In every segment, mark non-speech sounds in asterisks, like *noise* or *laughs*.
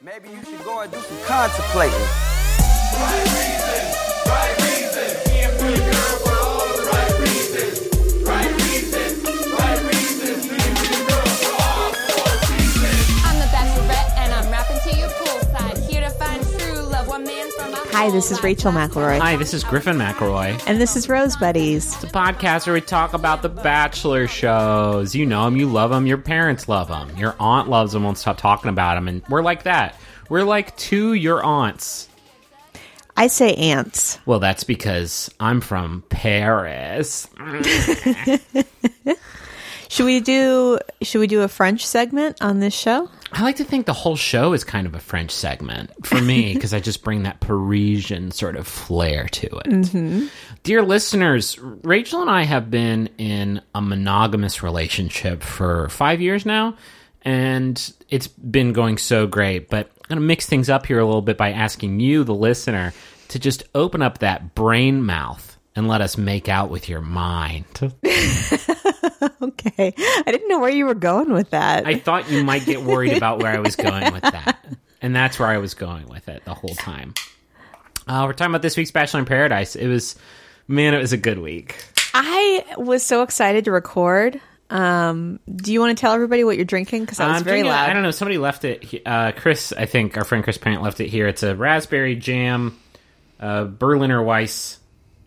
Maybe you should go and do some contemplating. Right reason, I'm Hi, this is Rachel. McElroy. Hi, this is Griffin McElroy. And this is Rose Buddies. It's a podcast where we talk about the Bachelor shows. You know them, you love them, your parents love them, your aunt loves them, won't stop talking about them, and we're like that. We're like two your aunts. I say ants. Well, that's because I'm from Paris. *laughs* *laughs* Should we do should we do a French segment on this show? I like to think the whole show is kind of a French segment for me *laughs* because I just bring that Parisian sort of flair to it. Mm-hmm. Dear listeners, Rachel and I have been in a monogamous relationship for five years now, and it's been going so great. But I'm going to mix things up here a little bit by asking you, the listener, to just open up that brain mouth and let us make out with your mind. *laughs* *laughs* Okay. I didn't know where you were going with that. I thought you might get worried about where I was *laughs* going with that. And that's where I was going with it the whole time. Uh, we're talking about this week's Bachelor in Paradise. It was, man, it was a good week. I was so excited to record. Um, do you want to tell everybody what you're drinking? Because I was I'm very loud. I don't know. Somebody left it. Uh, Chris, I think our friend Chris Parent left it here. It's a raspberry jam, uh, Berliner Weisse.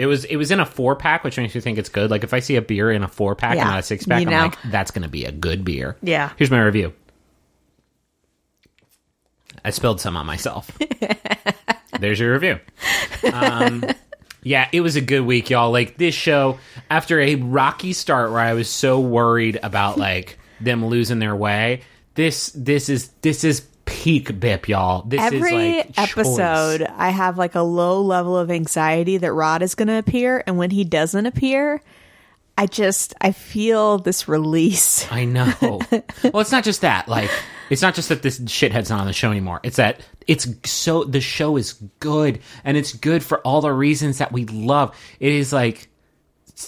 It was it was in a four pack, which makes me think it's good. Like if I see a beer in a four pack Yeah, and not a six pack, you I'm know. like, that's going to be a good beer. Yeah. Here's my review. I spilled some on myself. *laughs* There's your review. Um, yeah, it was a good week, y'all. Like this show, after a rocky start where I was so worried about like them losing their way, this this is this is peak Bip, y'all. This Every is like choice. episode, I have like a low level of anxiety that Rod is going to appear, and when he doesn't appear, I just I feel this release. I know. *laughs* well, it's not just that. Like, it's not just that this shithead's not on the show anymore. It's that it's so the show is good, and it's good for all the reasons that we love. It is like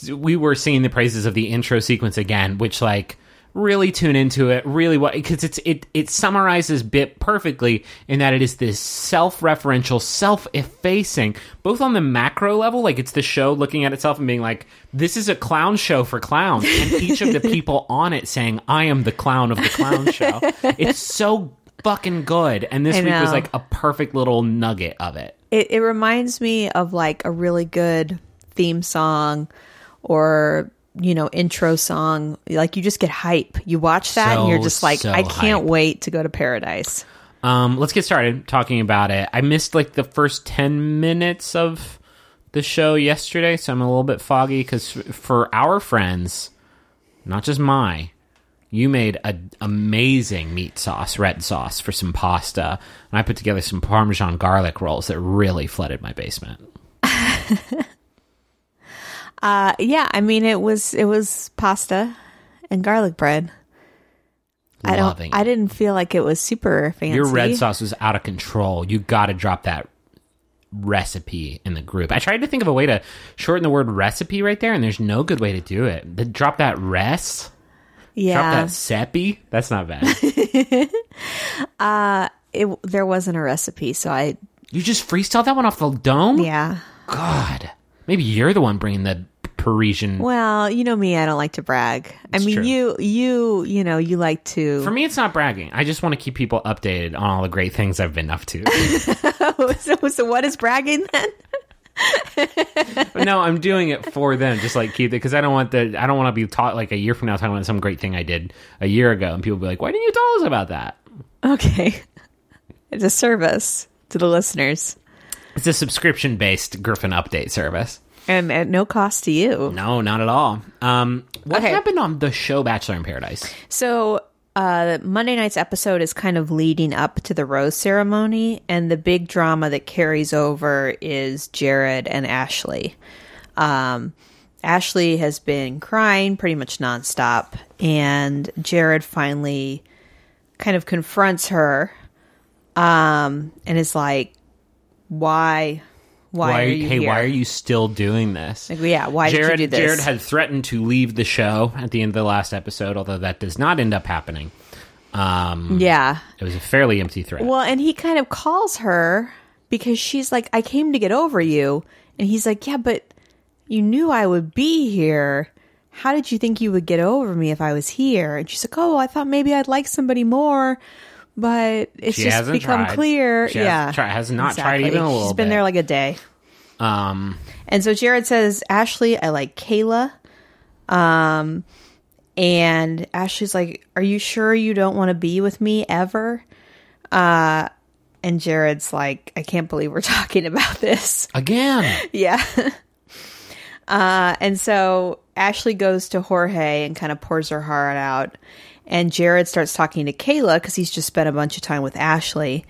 we were singing the praises of the intro sequence again, which like really tune into it really what because it's it it summarizes bit perfectly in that it is this self-referential self-effacing both on the macro level like it's the show looking at itself and being like this is a clown show for clowns and each of the *laughs* people on it saying i am the clown of the clown show. It's so fucking good and this I week was like a perfect little nugget of it. It, it reminds me of like a really good theme song or you know intro song. Like you just get hype. You watch that and you're just like, so I can't hype. wait to go to paradise. Um, let's get started talking about it. I missed like the first 10 minutes of the show yesterday, so I'm a little bit foggy because for our friends, not just my, you made an amazing meat sauce, red sauce for some pasta, and I put together some Parmesan garlic rolls that really flooded my basement. *laughs* Uh, yeah, I mean it was it was pasta and garlic bread. I don't. Loving I didn't feel like it was super fancy. Your red sauce was out of control. You got to drop that recipe in the group. I tried to think of a way to shorten the word recipe right there, and there's no good way to do it. The, drop that res. yeah. Drop that sepi. That's not bad. *laughs* It, there wasn't a recipe, so I you just freestyle that one off the dome. yeah. God, maybe you're the one bringing the Parisian. Well, you know me, I don't like to brag. I mean, true. you you you know you like to. For me, it's not bragging. I just want to keep people updated on all the great things I've been up to. *laughs* so, so what is bragging then? No, I'm doing it *laughs* for them, just like keep it because I don't want the I don't want to be taught like a year from now talking about some great thing I did a year ago, and people be like, "Why didn't you tell us about that?" Okay, it's a service to the listeners, It's a subscription based Griffin update service. And at no cost to you. No, not at all. Um, what Okay. happened on the show Bachelor in Paradise? So uh, Monday night's episode is kind of leading up to the rose ceremony, and the big drama that carries over is Jared and Ashley. Um, Ashley has been crying pretty much nonstop, and Jared finally kind of confronts her, um, and is like, "Why? Why, are you hey, here? why are you still doing this? Like, yeah, why Jared, did you do this? Jared had threatened to leave the show at the end of the last episode, although that does not end up happening. Um, Yeah. it was a fairly empty threat. Well, and he kind of calls her because she's like, I came to get over you. And he's like, Yeah, but you knew I would be here. How did you think you would get over me if I was here? And she's like, Oh, I thought maybe I'd like somebody more. But it's She just become tried. clear. She yeah. hasn't tried- has not tried even a little She's been bit. there like a day. um, And so Jared says, Ashley, I like Caila. Um, and Ashley's like, Are you sure you don't want to be with me ever? Uh, and Jared's like, I can't believe we're *laughs* talking about this. again, *laughs* Yeah. uh, and so Ashley goes to Jorge and kind of pours her heart out. And Jared starts talking to Caila because he's just spent a bunch of time with Ashley.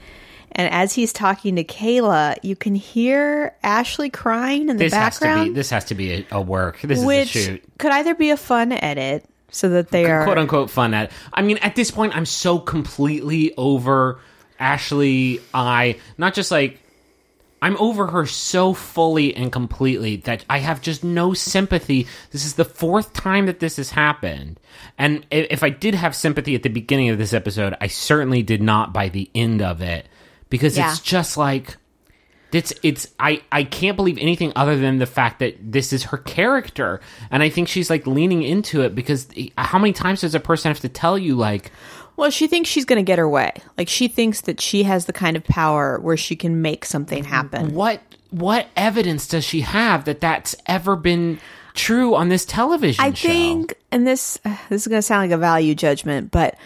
And as he's talking to Caila, you can hear Ashley crying in the this has to background be this has to be a, a work. This which is a shoot. could either be a fun edit so that they are quote unquote fun at. I mean, at this point, I'm so completely over Ashley. I not just like I'm over her so fully and completely that I have just no sympathy. This is the fourth time that this has happened. And if I did have sympathy at the beginning of this episode, I certainly did not by the end of it because Yeah. it's just like it's it's I I can't believe anything other than the fact that this is her character, and I think she's like leaning into it because how many times does a person have to tell you like well she thinks she's going to get her way like she thinks that she has the kind of power where she can make something happen what what evidence does she have that that's ever been true on this television show? i show? think and this *sighs* this is going to sound like a value judgment but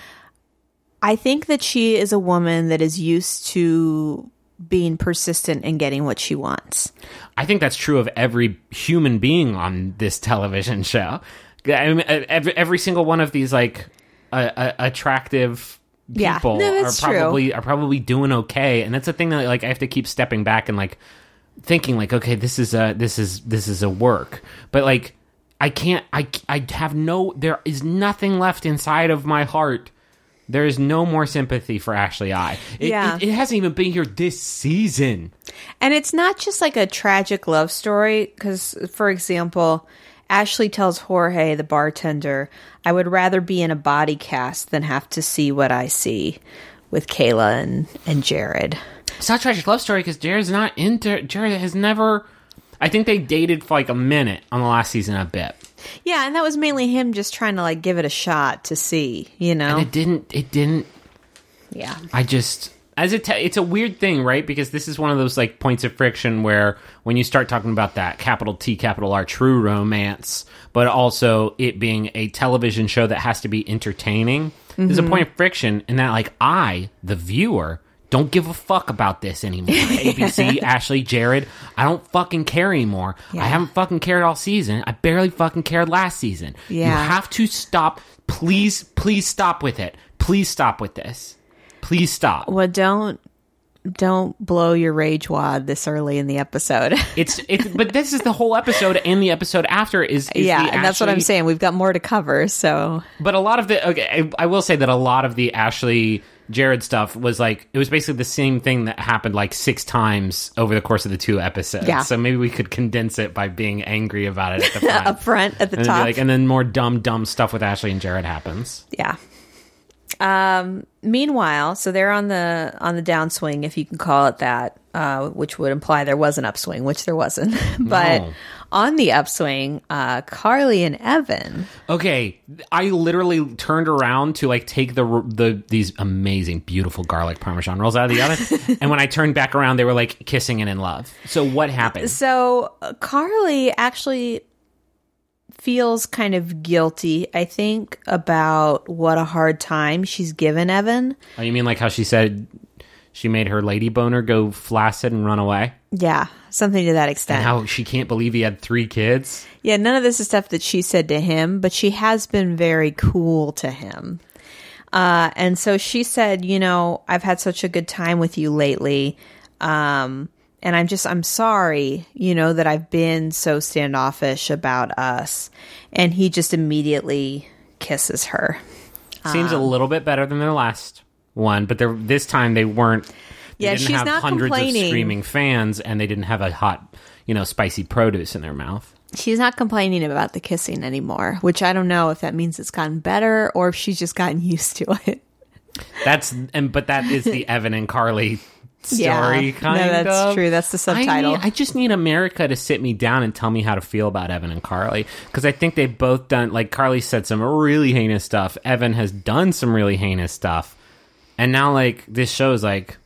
i think that she is a woman that is used to being persistent and getting what she wants I think that's true of every human being on this television *laughs* show. I mean, every, every single one of these like uh, uh, attractive Yeah. people No, are that's true. probably are probably doing okay, and that's a thing that like I have to keep stepping back and like thinking like, okay, this is a this is this is a work, but like I can't I I have no there is nothing left inside of my heart. There is no more sympathy for Ashley I. It, Yeah. it, it hasn't even been here this season. And it's not just like a tragic love story, because, for example, Ashley tells Jorge, the bartender, I would rather be in a body cast than have to see what I see with Caila and, and Jared. It's not a tragic love story because Jared's not into. Jared has never. I think they dated for like a minute on the last season, a bit, Yeah, and that was mainly him just trying to like give it a shot to see, you know? and it didn't. It didn't. yeah. I just as it. it's a weird thing, right? Because this is one of those like points of friction where when you start talking about that capital T, capital R, true romance, but also it being a television show that has to be entertaining. There's a mm-hmm. point of friction in that, like I, the viewer. Don't give a fuck about this anymore. *laughs* ABC, Ashley, Jared, I don't fucking care anymore. Yeah. I haven't fucking cared all season. I barely fucking cared last season. Yeah. You have to stop. Please, please stop with it. Please stop with this. Please stop. Well, don't don't blow your rage wad this early in the episode. *laughs* It's it's but this is the whole episode and the episode after is, is yeah, the and that's what I'm saying. We've got more to cover, so But a lot of the okay, I, I will say that a lot of the Ashley Jared stuff was like it was basically the same thing that happened like six times over the course of the two episodes. Yeah. So maybe we could condense it by being angry about it at the *laughs* front. up front at the and, top. like, and then more dumb, dumb stuff with Ashley and Jared happens. Yeah. Um, meanwhile, so they're on the on the downswing, if you can call it that, uh, which would imply there was an upswing, which there wasn't. *laughs* but No. on the upswing, uh, Carly and Evan. Okay, I literally turned around to like take the the these amazing, beautiful garlic parmesan rolls out of the oven, *laughs* and when I turned back around, they were like kissing and in love. So what happened? So uh, Carly actually feels kind of guilty, I think, about what a hard time she's given Evan. Oh, you mean like how she said she made her lady boner go flaccid and run away, Yeah, something to that extent. and how she can't believe he had three kids? Yeah, none of this is stuff that she said to him, but she has been very cool to him. Uh, and so she said, you know, I've had such a good time with you lately. Um, and I'm just, I'm sorry, you know, that I've been so standoffish about us. And he just immediately kisses her. Seems a um, little bit better than their last one, but they're, this time they weren't. They Yeah, didn't she's have not hundreds complaining. of screaming fans, and they didn't have a hot, you know, spicy produce in their mouth. She's not complaining about the kissing anymore, which I don't know if that means it's gotten better or if she's just gotten *laughs* used to it. That's and but that is the *laughs* Evan and Carly story Yeah. kind No, that's of. true. That's the I, subtitle. need- I just need America to sit me down and tell me how to feel about Evan and Carly because I think they've both done like Carly said some really heinous stuff. Evan has done some really heinous stuff, and now like this show is like,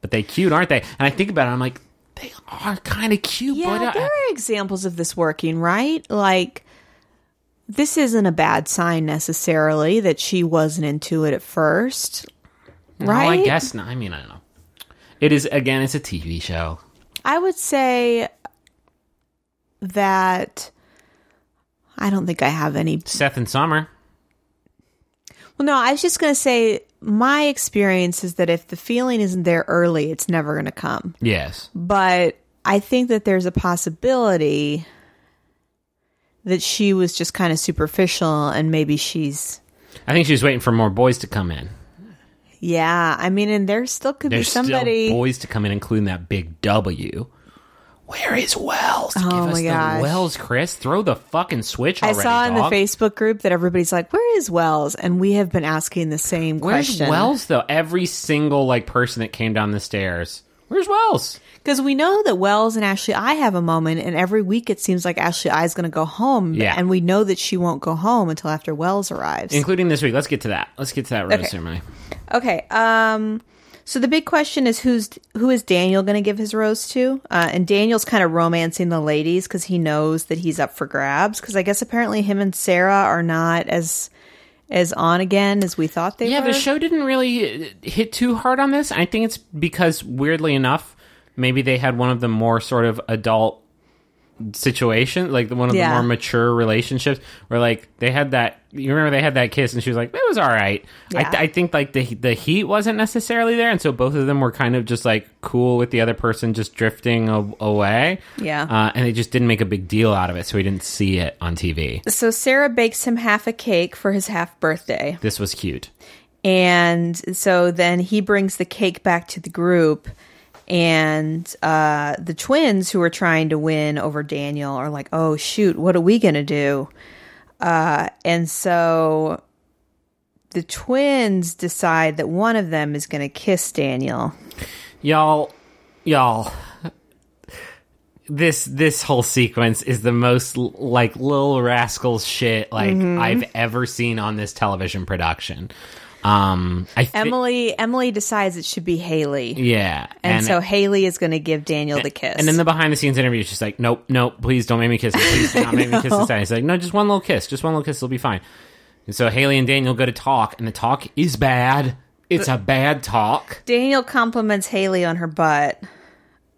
but they cute, aren't they? And I think about it, I'm like, they are kind of cute. Yeah, but, uh, there are examples of this working, right? Like, this isn't a bad sign necessarily that she wasn't into it at first, right? Well, I guess not. I mean, I don't know. It is again. It's a TV show. I would say that I don't think I have any. Seth and Summer. Well, no, I was just going to say my experience is that if the feeling isn't there early, it's never going to come. Yes. But I think that there's a possibility that she was just kind of superficial and maybe she's. I think she was waiting for more boys to come in. Yeah, I mean, and there still could There's be somebody. still boys to come in, including that big W. Where is Wells? Oh Give us my the gosh. Wells, Chris. Throw the fucking switch I saw in the. Facebook group that everybody's like, "Where is Wells?" And we have been asking the same Where's question. Wells though? Every single like person that came down the stairs. Where's Wells? Because we know that Wells and Ashley I have a moment, and every week it seems like Ashley I is going to go home. Yeah. And we know that she won't go home until after Wells arrives. Including this week. Let's get to that. Let's get to that rose Okay. ceremony. okay. Um. So the big question is who's who is Daniel going to give his rose to? Uh, and Daniel's kind of romancing the ladies because he knows that he's up for grabs. Because I guess apparently him and Sarah are not as as on again as we thought they Yeah, were. Yeah, the show didn't really hit too hard on this. I think it's because weirdly enough, maybe they had one of the more sort of adult situation, like one of Yeah. the more mature relationships, where like they had that. You remember they had that kiss, and she was like, "It was all right." I, Yeah. I think like the the heat wasn't necessarily there, and so both of them were kind of just like cool with the other person just drifting a- away. Yeah. uh, and they just didn't make a big deal out of it, so we didn't see it on TV. so Sarah bakes him half a cake for his half birthday. This was cute. And so then he brings the cake back to the group. And uh, the twins who are trying to win over Daniel are like, oh, shoot, what are we going to do? Uh, and so the twins decide that one of them is going to kiss Daniel. y'all y'all this this whole sequence is the most like little rascals shit like Mm-hmm. i've ever seen on this television production um i thi- Emily Emily decides it should be Haley. yeah And, so Haley is going to give Daniel the kiss. and in the behind the scenes interview she's like nope nope please don't make me kiss him please do not make me kiss this guy he's like no just one little kiss just one little kiss it'll be fine and so haley and daniel go to talk and the talk is bad it's a bad talk Daniel compliments Haley on her butt.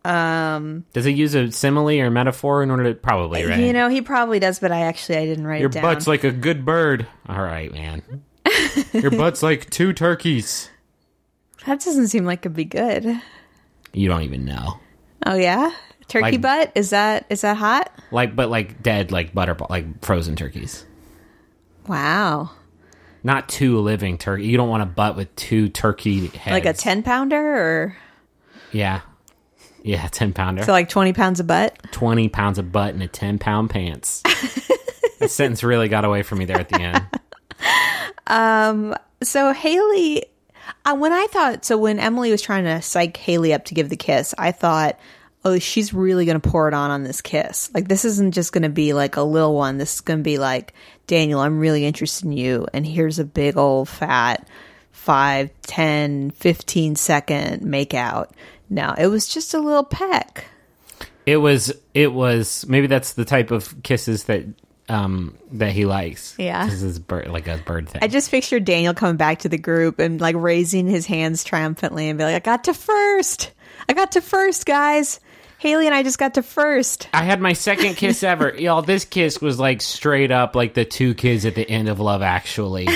does he use a simile or metaphor in order to probably right You know, he probably does, but I actually I didn't write Your it down. butt's like a good bird. All right, man. Your butt's like two turkeys. that doesn't seem like it'd be good. You don't even know. Oh yeah, turkey Like- butt is that is that hot? Like, but like dead, like butter, like frozen turkeys. Wow, Not two living turkey. You don't want a butt with two turkey heads. like a ten pounder or Yeah. Yeah, 10 pounder. so like twenty pounds of butt. 20 pounds of butt and a 10 pound pants. *laughs* that sentence really got away from me there at the end. So Haley, uh, when I thought so when Emily was trying to psych Haley up to give the kiss, I thought. Oh, she's really going to pour it on on this kiss. Like, this isn't just going to be like a little one. This is going to be like, Daniel, I'm really interested in you. And here's a big old fat five, ten, fifteen second make out. No, it was just a little peck. It was, it was, maybe that's the type of kisses that, um, that he likes. Yeah. This is bird, like a bird thing. I just pictured Daniel coming back to the group and like raising his hands triumphantly and be like, I got to first. I got to first, guys. Haley and I just got to first. I had my second kiss *laughs* ever. Y'all, this kiss was like straight up like the two kids at the end of Love Actually.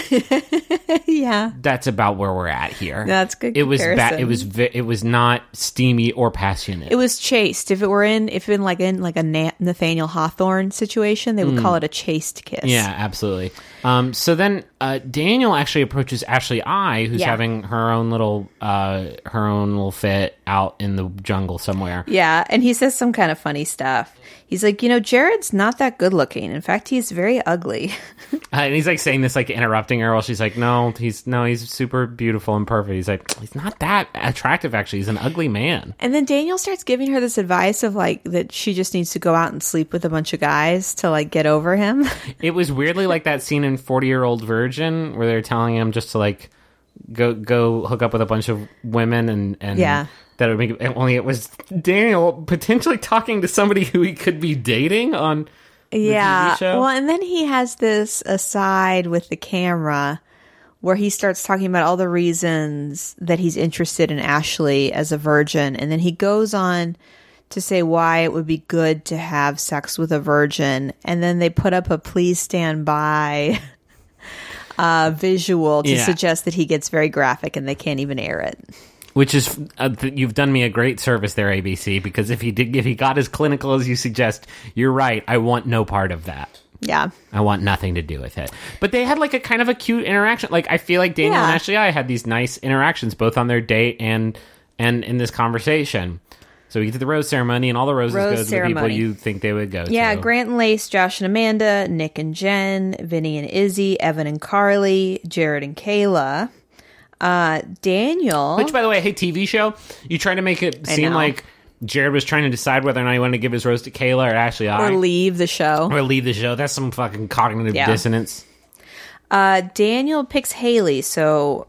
*laughs* yeah. That's about where we're at here. That's good It was bad. It was vi- it was not steamy or passionate. It was chaste. If it were in, if in like in like a Na- Nathaniel Hawthorne situation, they would mm. call it a chaste kiss. yeah, absolutely. Um, so then uh, Daniel actually approaches Ashley I, who's Yeah. having her own little uh, her own little fit out in the jungle somewhere. Yeah, and he says some kind of funny stuff. He's like, you know, Jared's not that good looking. In fact, he's very ugly. *laughs* Uh, and he's like saying this, like interrupting her while she's like, "No, he's no, he's super beautiful and perfect." He's like, "He's not that attractive. Actually, he's an ugly man." and then Daniel starts giving her this advice of like that she just needs to go out and sleep with a bunch of guys to like get over him. *laughs* It was weirdly like that scene in Forty Year Old Virgin where they're telling him just to like go go hook up with a bunch of women and and Yeah. That would make it, only it was Daniel potentially talking to somebody who he could be dating on. yeah. show? Well, and then he has this aside with the camera where he starts talking about all the reasons that he's interested in Ashley as a virgin. And then he goes on to say why it would be good to have sex with a virgin. And then they put up a please stand by *laughs* uh, visual to Yeah. suggest that he gets very graphic and they can't even air it. Which is uh, you've done me a great service there, ABC, because if he did, if he got as clinical as you suggest, you're right. I want no part of that. Yeah. I want nothing to do with it. But they had like a kind of a cute interaction. Like I feel like Daniel Yeah. and Ashley I had these nice interactions both on their date and and in this conversation. So we get to the rose ceremony and all the roses Rose go to the people you think they would go Yeah, to. Grant and Lace, Josh and Amanda, Nick and Jen, Vinny and Izzy, Evan and Carly, Jared and Caila, uh, Daniel. Which by the way, hey TV show, you try to make it I seem know. like Jared was trying to decide whether or not he wanted to give his rose to Caila or Ashley I or leave the show. or leave the show. That's some fucking cognitive Yeah. dissonance. Uh, Daniel picks Haley, so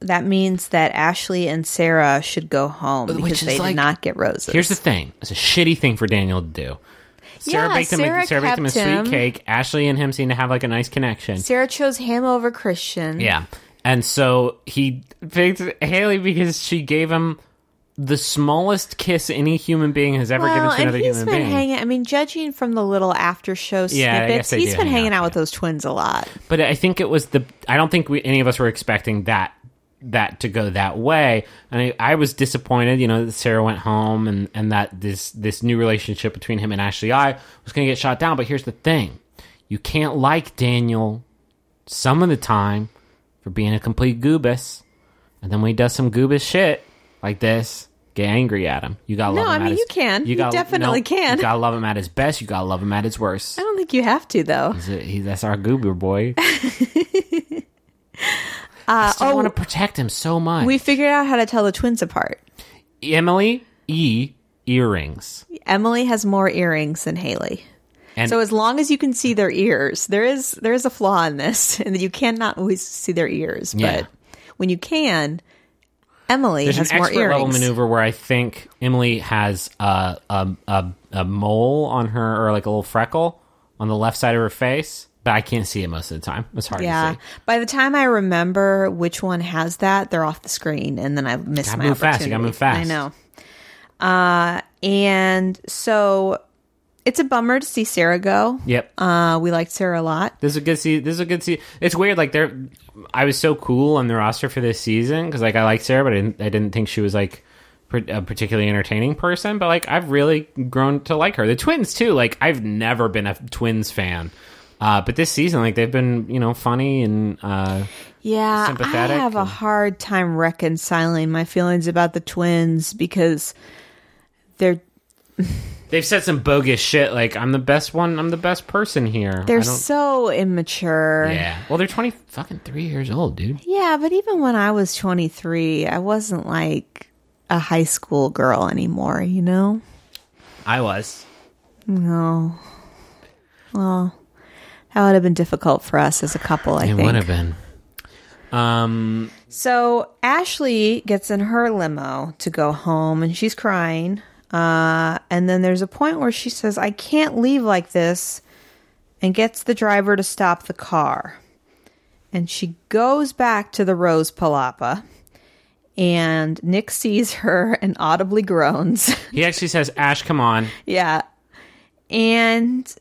that means that Ashley and Sarah should go home Which because they like- did not get roses. Here's the thing: it's a shitty thing for Daniel to do. Sarah Yeah, baked him. A, Sarah baked him a sweet him. cake. Ashley and him seem to have like a nice connection. Sarah chose him over Christian. Yeah, and so he picked Haley because she gave him the smallest kiss any human being has ever given Well, to and another he's human been being. hanging. I mean, judging from the little after show Yeah, snippets, he's been hang hanging out, out with those twins a lot. but I think it was the. I don't think we, any of us were expecting that that to go that way, and I, I was disappointed. You know, that Sarah went home, and and that this this new relationship between him and Ashley I was going to get shot down. But here's the thing: you can't like Daniel some of the time for being a complete goobus, and then when he does some goobus shit like this. Get angry at him. You gotta No, love him. I mean, his- you can. You gotta- definitely no, can. You gotta love him at his best. You gotta love him at his worst. I don't think you have to though. A- he- that's our goober boy. *laughs* I uh, still oh, want to protect him so much. We figured out how to tell the twins apart. Emily E earrings, Emily has more earrings than Haley. And So as long as you can see their ears, there is there is a flaw in this, *laughs* and that you cannot always see their ears. Yeah. But when you can, Emily there's an has more expert level maneuver where I think Emily has a, a a a mole on her or like a little freckle on the left side of her face, but I can't see it most of the time. It's hard Yeah. to see. By the time I remember which one has that, they're off the screen, and then I miss Gotta my move fast. You opportunity. gotta move fast. I know. Uh, and so it's a bummer to see Sarah go. Yep. Uh, we liked Sarah a lot. This is a good see. This is a good see. It's weird. Like they're, I was so cool on the roster for this season because like I like Sarah, but I didn't, I didn't think she was like a particularly entertaining person. But like I've really grown to like her. The twins too. Like I've never been a twins fan, uh, but this season like they've been you know funny and uh, Yeah, sympathetic I have a hard time reconciling my feelings about the twins because they're *laughs* they've said some bogus shit. Like I'm the best one. I'm the best person here. they're so immature. yeah. Well, they're twenty fucking three years old, dude. Yeah, but even when I was 23, I wasn't like a high school girl anymore, you know? I was. No. Well, that would have been difficult for us as a couple, I It think. It would have been. Um. So Ashley gets in her limo to go home and she's crying. Uh, and then there's a point where she says, I can't leave like this, and gets the driver to stop the car. And she goes back to the Rose Palapa. And Nick sees her and audibly groans. *laughs* He actually says, "Ash, come on." yeah. And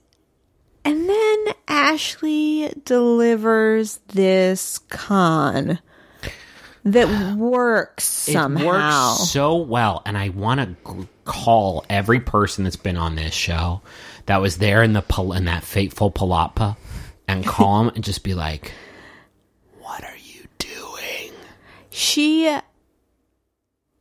and then Ashley delivers this con that *sighs* works somehow. It works so well, and I want to call every person that's been on this show that was there in the in that fateful palapa, and *laughs* call them and just be like, "What are you doing?" She,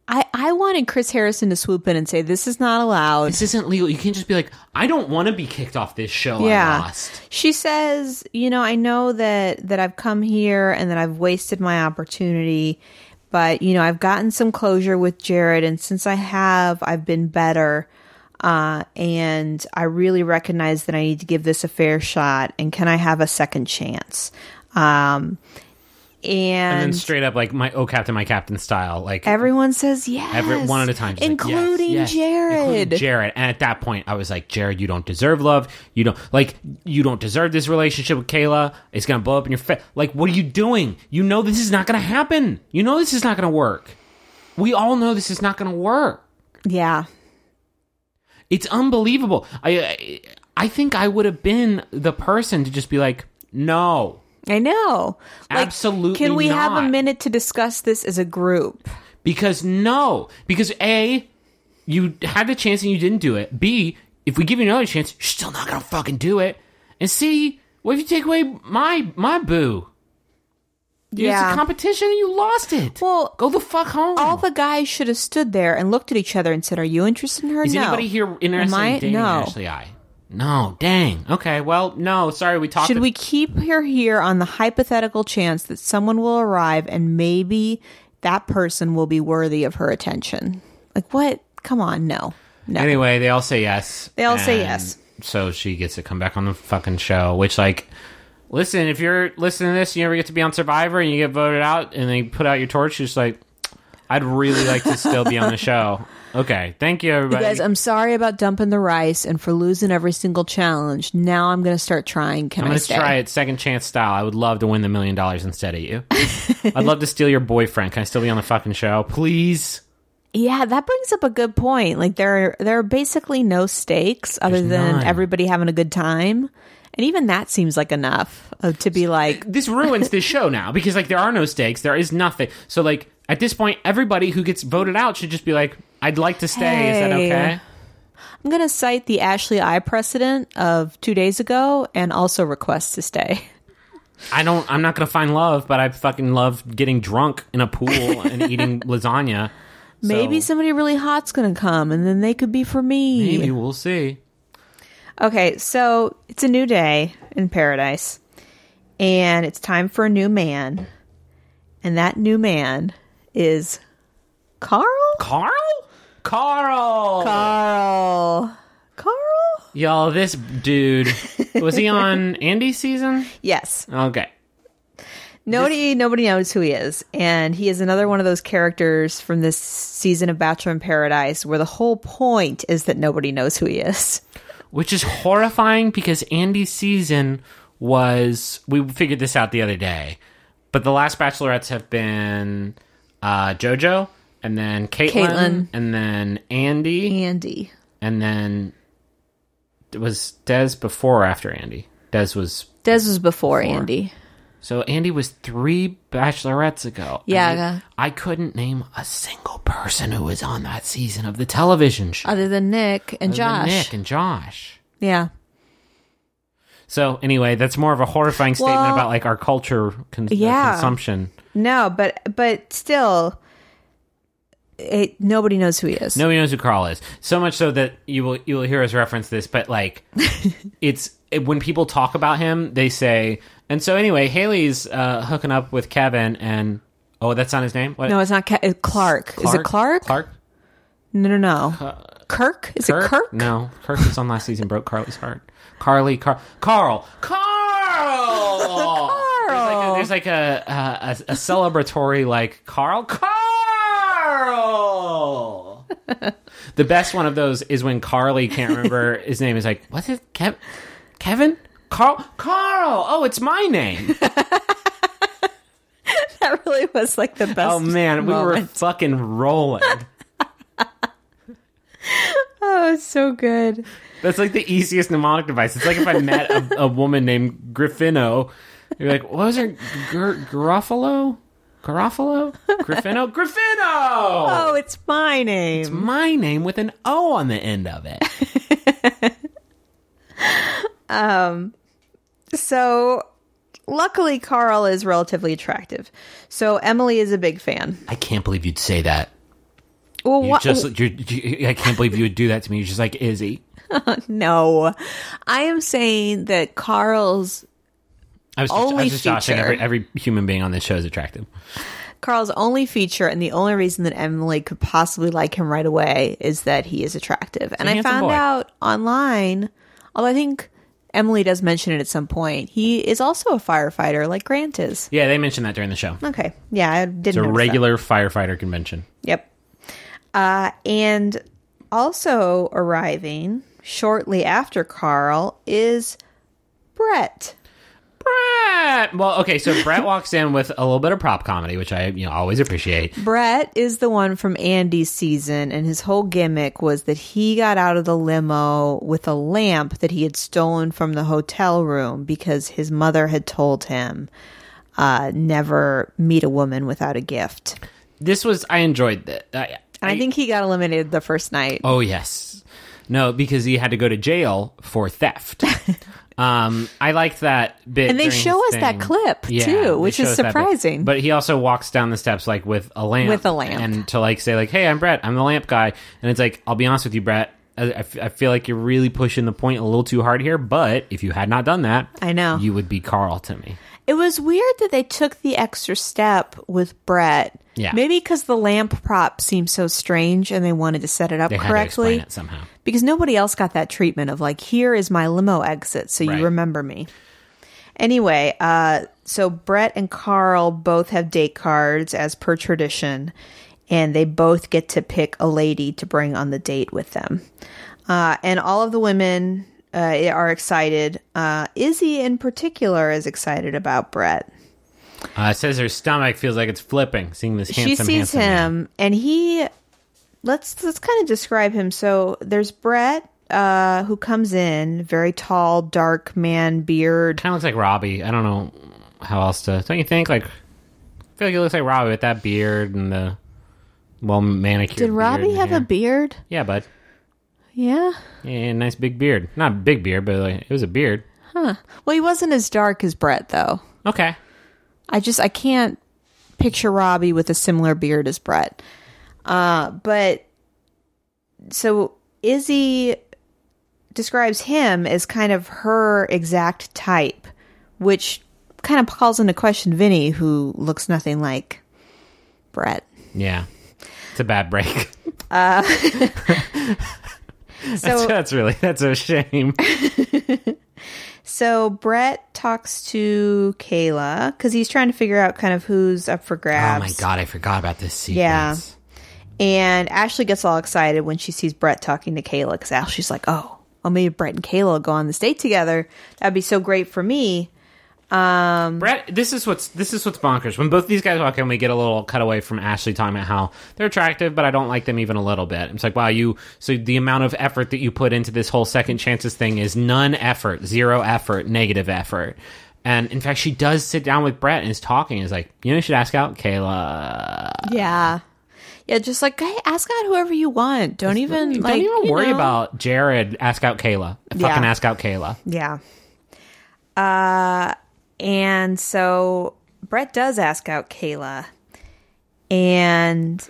I, I wanted Chris Harrison to swoop in and say, "This is not allowed." This isn't legal. You can't just be like, I don't want to be kicked off this show. I yeah. lost. She says, "You know, I know that that I've come here and that I've wasted my opportunity, but you know, I've gotten some closure with Jared, and since I have, I've been better." Uh, and I really recognize that I need to give this a fair shot. And can I have a second chance? Um, and, And then straight up, like my oh captain, my captain style, like everyone says yes, every one at a time, just like, yes, including yes, Jared. including Jared. And at that point, I was like, Jared, you don't deserve love. You don't like you don't deserve this relationship with Caila. It's gonna blow up in your face. Like, what are you doing? You know this is not gonna happen. You know this is not gonna work. We all know this is not gonna work. yeah, It's unbelievable. I I, I think I would have been the person to just be like, no. I know. Like, Absolutely Can we have a minute to discuss this as a group? Because no, because A, you had the chance and you didn't do it. B, if we give you another chance, you're still not gonna fucking do it. And C, what if you take away my my boo? It's Yeah. a competition and you lost it. Well, go the fuck home. All the guys should have stood there and looked at each other and said, "Are you interested in her?" Is no. anybody here interested in dating no. Ashley I? No, dang. Okay, well, no, sorry, we talked. Should to- we keep her here on the hypothetical chance that someone will arrive and maybe that person will be worthy of her attention? Like what? Come on, no, no. Anyway, they all say yes. They all say yes. So she gets to come back on the fucking show, which, like, listen, if you're listening to this, you ever get to be on Survivor and you get voted out and they put out your torch, you're just like, I'd really like to still be on the show. *laughs* Okay. Thank you, You everybody. guys, I'm sorry about dumping the rice and for losing every single challenge. Now I'm going to start trying. Can I'm I going to try it second chance style. I would love to win the million dollars instead of you. *laughs* I'd love to steal your boyfriend. Can I still be on the fucking show? Please? Yeah, that brings up a good point. Like there, there are basically no stakes other There's than none. everybody having a good time, and even that seems like enough uh, to be like, this ruins this show now because like there are no stakes there is nothing so like at this point everybody who gets voted out should just be like i'd like to stay. Is that okay? I'm going to cite the Ashley I precedent of two days ago and also request to stay. *laughs* i don't i'm not gonna find love but i fucking love getting drunk in a pool and *laughs* eating lasagna So, Maybe somebody really hot's going to come, and then they could be for me. maybe we'll see. Okay, so it's a new day in paradise, and it's time for a new man, and that new man is Carl. carl carl Carl. Carl. y'all this dude was he on *laughs* andy's season Yes. okay Nobody nobody knows who he is. And he is another one of those characters from this season of Bachelor in Paradise where the whole point is that nobody knows who he is. which is horrifying because Andy's season was we figured this out the other day, but the last bachelorettes have been uh, JoJo and then Kaitlyn, Kaitlyn. and then Andy Andy. and then it was Des before or after Andy. Des was Des was before, Andy. so Andy was three bachelorettes ago. Yeah, yeah. I couldn't name a single person who was on that season of the television show. Other than Nick and other than Josh. Nick and Josh. Yeah. So anyway, that's more of a horrifying statement Well, about like our culture con- uh, yeah. consumption. No, but but still it, nobody knows who he is. Nobody knows who Carl is. So much so that you will you will hear us reference this, but like *laughs* it's it, when people talk about him, they say. And so anyway, Haley's uh, hooking up with Kevin, and oh, that's not his name. What? No, it's not Ca- it's Clark. Is it Clark? Clark. No, no, no. Kirk? Is it Kirk? No, Kirk was on last season. Broke Carly's heart. Carly, Car- Carl, Carl. Carl. There's like a, there's like a, a, a celebratory like Carl, Carl. the best one of those is when Carly can't remember his name. Is like, what's it? Kev- Kevin, Carl, Carl. Oh, it's my name. *laughs* That really was like the best. Oh man, we were fucking rolling. Oh, it's so good. That's like the easiest mnemonic device. It's like if I met a, a woman named Griffino. You're like, what was her? Gar- Garofalo? Garofalo? Griffino? Griffino! Oh, it's my name. It's my name with an O on the end of it. *laughs* um, So luckily, Carl is relatively attractive. So Emily is a big fan. I can't believe you'd say that. Well, You what? just, you're, you, I can't believe you would do that to me. You're just like Izzy. *laughs* no, I am saying that Carl's I was just, I Only was just joshing. feature. Every, every human being on this show is attractive. Carl's only feature and the only reason that Emily could possibly like him right away is that he is attractive. And I found boy. out online, although I think Emily does mention it at some point, he is also a firefighter like Grant is. Yeah, they mentioned that during the show. Okay. Yeah, I didn't It's a notice that. regular firefighter convention. Uh, and also arriving shortly after Carl is Brett. Brett. Well, okay, so Brett *laughs* walks in with a little bit of prop comedy, which I you know always appreciate. Brett is the one from Andy's season, and his whole gimmick was that he got out of the limo with a lamp that he had stolen from the hotel room because his mother had told him uh, never meet a woman without a gift. This was I enjoyed that. I, And I think he got eliminated the first night. Oh yes, no, because he had to go to jail for theft. *laughs* um, I liked that bit, And they show us that clip, Yeah, too, which is us that bit. surprising. But he also walks down the steps like with a lamp, With a lamp. and to like say like, "Hey, I'm Brett. I'm the lamp guy." And it's like, I'll be honest with you, Brett. I, I f- I feel like you're really pushing the point a little too hard here. But if you had not done that, I know. you would be Carl to me. It was weird that they took the extra step with Brett. Yeah. Maybe because the lamp prop seemed so strange and they wanted to set it up They correctly. it somehow. because nobody else got that treatment of like here is my limo exit so Right. you remember me anyway uh so brett and carl both have date cards as per tradition and they both get to pick a lady to bring on the date with them uh and all of the women uh, are excited uh izzy in particular is excited about brett Uh, says her stomach feels like it's flipping seeing this she handsome, sees handsome man. him and he let's let's kind of describe him so there's brett uh who comes in very tall dark man beard Kind of looks like Robbie. I don't know how else to. Don't you think? Like, I feel like he looks like Robbie with that beard and the well manicured. did robbie have hair. a beard Yeah, bud. Yeah Yeah, nice big beard. Not a big beard, but like, it was a beard. Huh. Well he wasn't as dark as brett though Okay. i just i can't picture robbie with a similar beard as brett uh but so izzy describes him as kind of her exact type, which kind of calls into question Vinny, who looks nothing like Brett. Yeah. It's a bad break. *laughs* So, that's really that's a shame. *laughs* so Brett talks to Caila because he's trying to figure out kind of who's up for grabs. Oh my god, I forgot about this sequence. Yeah. And Ashley gets all excited when she sees Brett talking to Caila because Ashley's like, "Oh, well, maybe Brett and Caila will go on this date together. That'd be so great for me." Brett, this is what's this is what's bonkers. When both these guys walk in, we get a little cutaway from Ashley talking about how they're attractive, but I don't like them even a little bit. It's like, wow, you so the amount of effort that you put into this whole second chances thing is none effort, zero effort, negative effort. And in fact, she does sit down with Brett and is talking. And is like, you know, you should ask out Caila. Yeah, yeah, just like hey, ask out whoever you want. Don't even Don't like even worry know. about Jared. Ask out Caila. Fucking Yeah. ask out Caila. Yeah. Uh, and so Brett does ask out Caila, and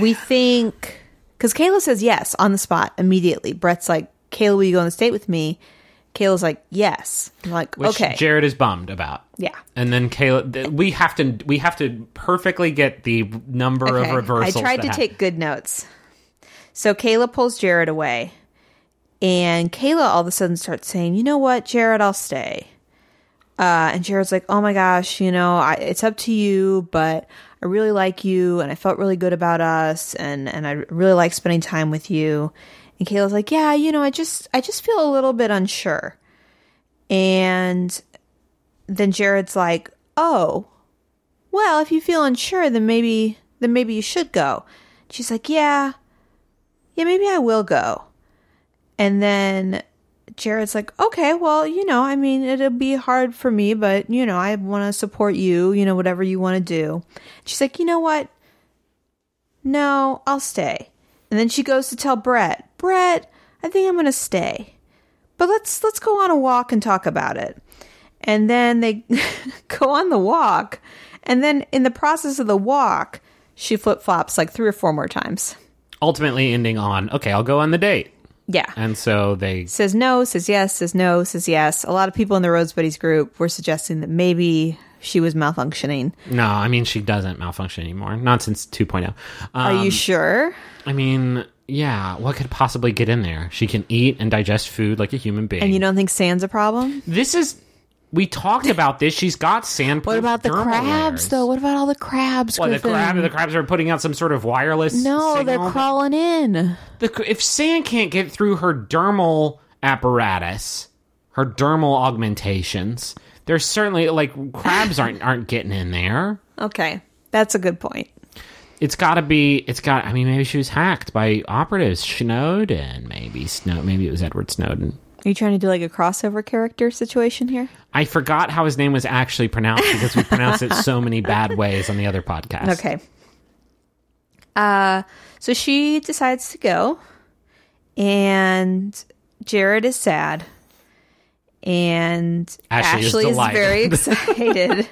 we think because Caila says yes on the spot immediately. Brett's like, "Caila, will you go on the date with me?" Caila's like, "Yes." I'm like, Which okay, Jared is bummed about. yeah. And then Caila, we have to we have to perfectly get the number Okay. of reversals. I tried to happen. take good notes. So Caila pulls Jared away, and Kayla all of a sudden starts saying, "You know what, Jared, I'll stay." Uh, and Jared's like, "Oh my gosh, you know, I, it's up to you, but I really like you, and I felt really good about us, and and I really like spending time with you." And Caila's like, "Yeah, you know, I just I just feel a little bit unsure." And then Jared's like, "Oh, well, if you feel unsure, then maybe then maybe you should go. She's like, Yeah, yeah, maybe I will go. And then Jared's like, Okay, well, you know, I mean, it'll be hard for me, but you know, I want to support you, you know, whatever you want to do. She's like, You know what? No, I'll stay. And then she goes to tell Brett, Brett, I think I'm going to stay. But let's let's go on a walk and talk about it. and then they *laughs* go on the walk, and then in the process of the walk, she flip flops like three or four more times. Ultimately ending on, okay, I'll go on the date. Yeah. And so they says no, says yes, says no, says yes. A lot of people in the Rose Buddies group were suggesting that maybe she was malfunctioning. No, I mean she doesn't malfunction anymore. Not since 2.0. Um, Are you sure? I mean, yeah, what could possibly get in there? She can eat and digest food like a human being. And you don't think sand's a problem? this is we talked *laughs* about this. She's got sand. What about the crabs, though? What about all the crabs? What the crab? The crabs are putting out some sort of wireless. No, they're crawling in. The, if sand can't get through her dermal apparatus, her dermal augmentations, there's certainly like crabs aren't *laughs* aren't getting in there. Okay, that's a good point. It's got to be. It's got. I mean, maybe she was hacked by operatives. Snowden, maybe Snow. Maybe it was Edward Snowden. Are you trying to do like a crossover character situation here? I forgot how his name was actually pronounced because we pronounce it so many bad ways on the other podcast. Okay. Uh, so she decides to go, and Jared is sad, and Ashley is Ashley is, delighted. very *laughs* excited.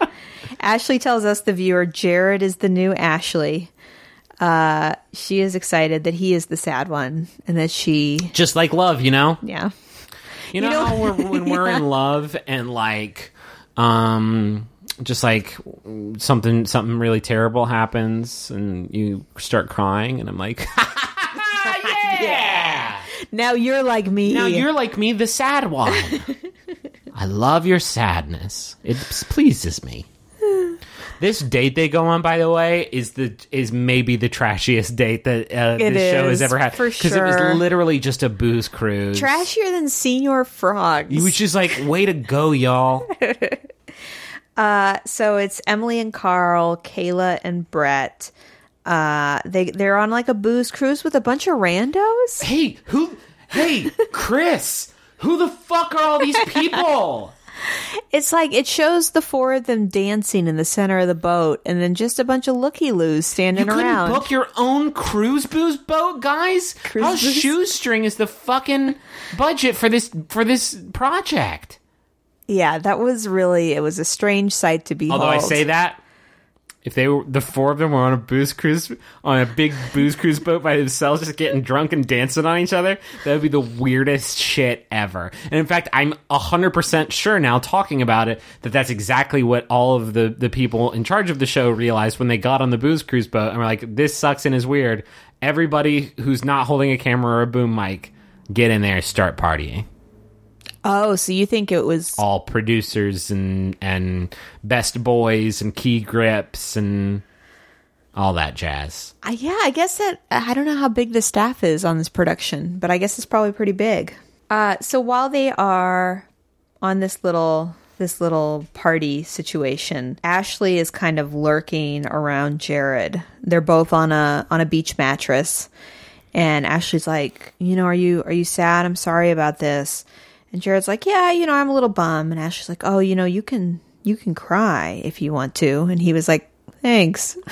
Ashley tells us, the viewer, Jared is the new Ashley. Uh, she is excited that he is the sad one, and that she, Just like love, you know. yeah, You know, know- how we're, *laughs* when we're in love and like, um, just like something something really terrible happens and you start crying, and I'm like, *laughs* yeah. now you're like me. Now you're like me, the sad one. *laughs* I love your sadness. It pleases me. This date they go on, by the way, is the is maybe the trashiest date that uh, this show has ever had for sure, because it was literally just a booze cruise. trashier than Señor Frog's. Which is like, way to go, y'all. *laughs* so it's Emily and Carl, Caila and Brett. Uh, they they're on like a booze cruise with a bunch of randos. hey, who? Hey, *laughs* Chris, who the fuck are all these people? *laughs* It's like it shows the four of them dancing in the center of the boat, and then just a bunch of looky loos standing You around. book your own cruise booze boat, guys. Cruise How booze? shoestring is the fucking budget for this for this project? yeah, that was really it was a strange sight to behold. Although I say that, if they were the four of them were on a booze cruise on a big booze cruise boat by themselves, just getting drunk and dancing on each other, that would be the weirdest shit ever. And in fact, I'm hundred percent sure now, talking about it, that that's exactly what all of the the people in charge of the show realized when they got on the booze cruise boat and were like, "This sucks and is weird." Everybody who's not holding a camera or a boom mic, get in there, start partying Oh, so you think it was? all producers and and best boys and key grips and all that jazz. Uh, yeah, I guess that I don't know how big the staff is on this production, but I guess it's probably pretty big. Uh, so while they are on this little this little party situation, Ashley is kind of lurking around Jared. They're both on a on a beach mattress, and Ashley's like, you know, are you are you sad? I'm sorry about this. And Jared's like, yeah, you know, I'm a little bum." And Ashley's like, oh, you know, you can you can cry if you want to. And he was like, thanks. *laughs*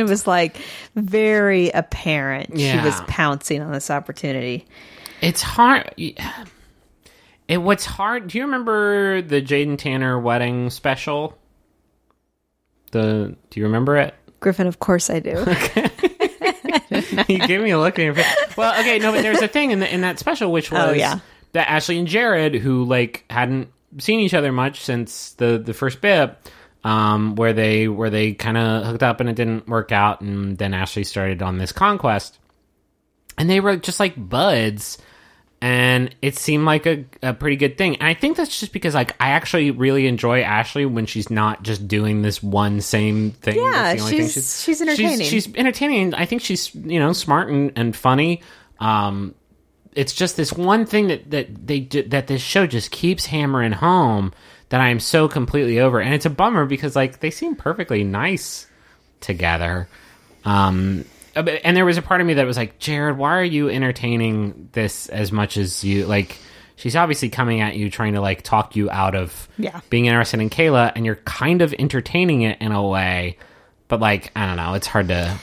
It was like very apparent she was pouncing on this opportunity. It's hard. It what's hard. Do you remember the Jade and Tanner wedding special? The do you remember it? Griffin, of course I do. *laughs* you gave me a look in your face. Well, okay, no, but there's a thing in the, in that special which oh, was Oh, yeah. That Ashley and Jared, who like hadn't seen each other much since the the first bit, um, where they where they kind of hooked up and it didn't work out, and then Ashley started on this conquest, and they were just like buds. And it seemed like a, a pretty good thing. And I think that's just because like I actually really enjoy Ashley when she's not just doing this one same thing. Yeah, only thing she's- she's entertaining. She's, entertaining. I think she's you know smart and, and funny. Um, it's just this one thing that that they that this show just keeps hammering home that I am so completely over, and it's a bummer because like they seem perfectly nice together. Um, uh, and there was a part of me that was like, Jared, why are you entertaining this as much as you like? She's obviously coming at you, trying to like talk you out of Yeah. being interested in Caila, and you're kind of entertaining it in a way, but like I don't know, it's hard to.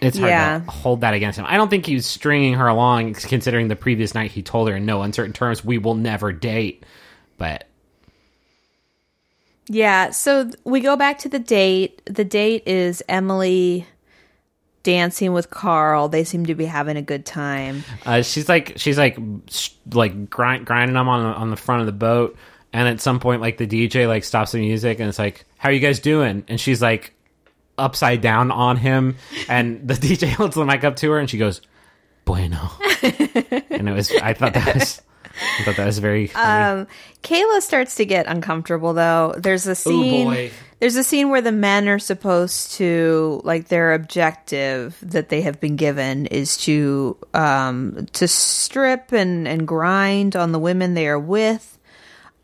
It's hard Yeah. to hold that against him. I don't think he was stringing her along, considering the previous night he told her in no uncertain terms, "We will never date." But Yeah, so we go back to the date. The date is Emily dancing with Carl. They seem to be having a good time. Uh, she's like she's like like grind, grinding them on on the front of the boat, and at some point, like the DJ like stops the music, and it's like, "How are you guys doing?" And she's like upside down on him, and the *laughs* DJ holds the mic up to her, and she goes, "Bueno," *laughs* and it was I thought that was I thought that was very funny. Um, Caila starts to get uncomfortable though. There's a scene. boy. There's a scene where the men are supposed to like their objective that they have been given is to um to strip and and grind on the women they are with.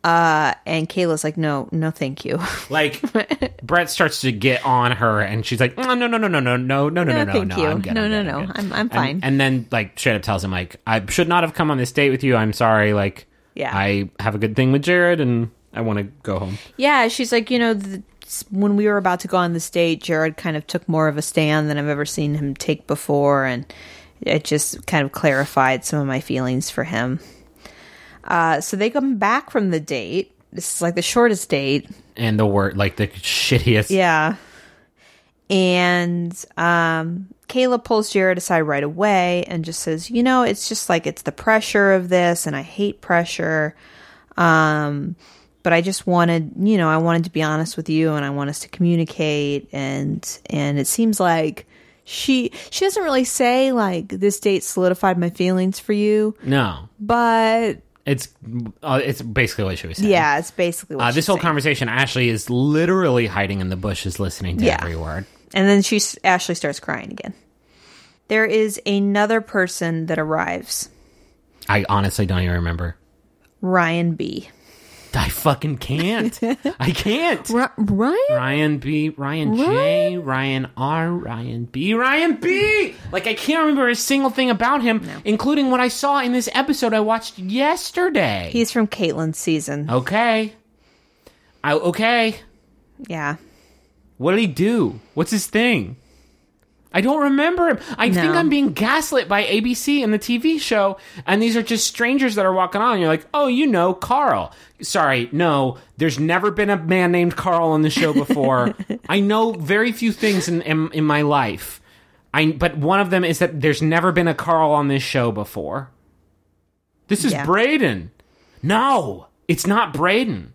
Uh, and Caila's like, no, no, thank you. *laughs* like Brett starts to get on her, and she's like, "No, no, no, no, no, no, no, no, no, no, no, thank no, you. I'm good, No, I'm no, good, no, good." I'm- I'm And- fine. And, then like straight up tells him like, "I should not have come on this date with you. I'm sorry. Like, Yeah. I have a good thing with Jared, and I want to go home." Yeah, she's like, you know, the, when we were about to go on this date, Jared kind of took more of a stand than I've ever seen him take before, and it just kind of clarified some of my feelings for him. Uh, so they come back from the date. This is like the shortest date. And the word like the shittiest. Yeah. And um, Caila pulls Jared aside right away and just says, you know, it's just like it's the pressure of this, and I hate pressure. Um, but I just wanted, you know, I wanted to be honest with you, and I want us to communicate. And and it seems like she she doesn't really say like this date solidified my feelings for you, No, but it's uh, it's basically what she was saying. yeah, it's basically what Uh, this whole saying. conversation, Ashley is literally hiding in the bushes, listening to Yeah. every word. And then she Ashley starts crying again. There is another person that arrives. I honestly don't even remember. Ryan B. I fucking can't. I can't. *laughs* Ryan? Ryan B, Ryan J, Ryan R, Ryan B, Ryan B. Like I can't remember a single thing about him, including what I saw in this episode I watched yesterday. He's from Kaitlyn's season. okay. I okay. Yeah. What did he do? What's his thing? I don't remember him. I think I'm being gaslit by ABC and the TV show, and these are just strangers that are walking on. And you're like, oh, you know, Carl. Sorry, no, there's never been a man named Carl on the show before. *laughs* I know very few things in, in in my life. I but one of them is that there's never been a Carl on this show before. This is Yeah. Braden. No, it's not Braden.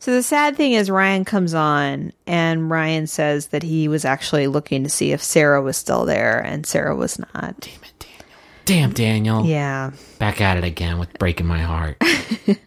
So the sad thing is Ryan comes on and Ryan says that he was actually looking to see if Sarah was still there and Sarah was not. Damn it, Daniel. Damn, Daniel. Yeah. Back at it again with breaking my heart. *laughs*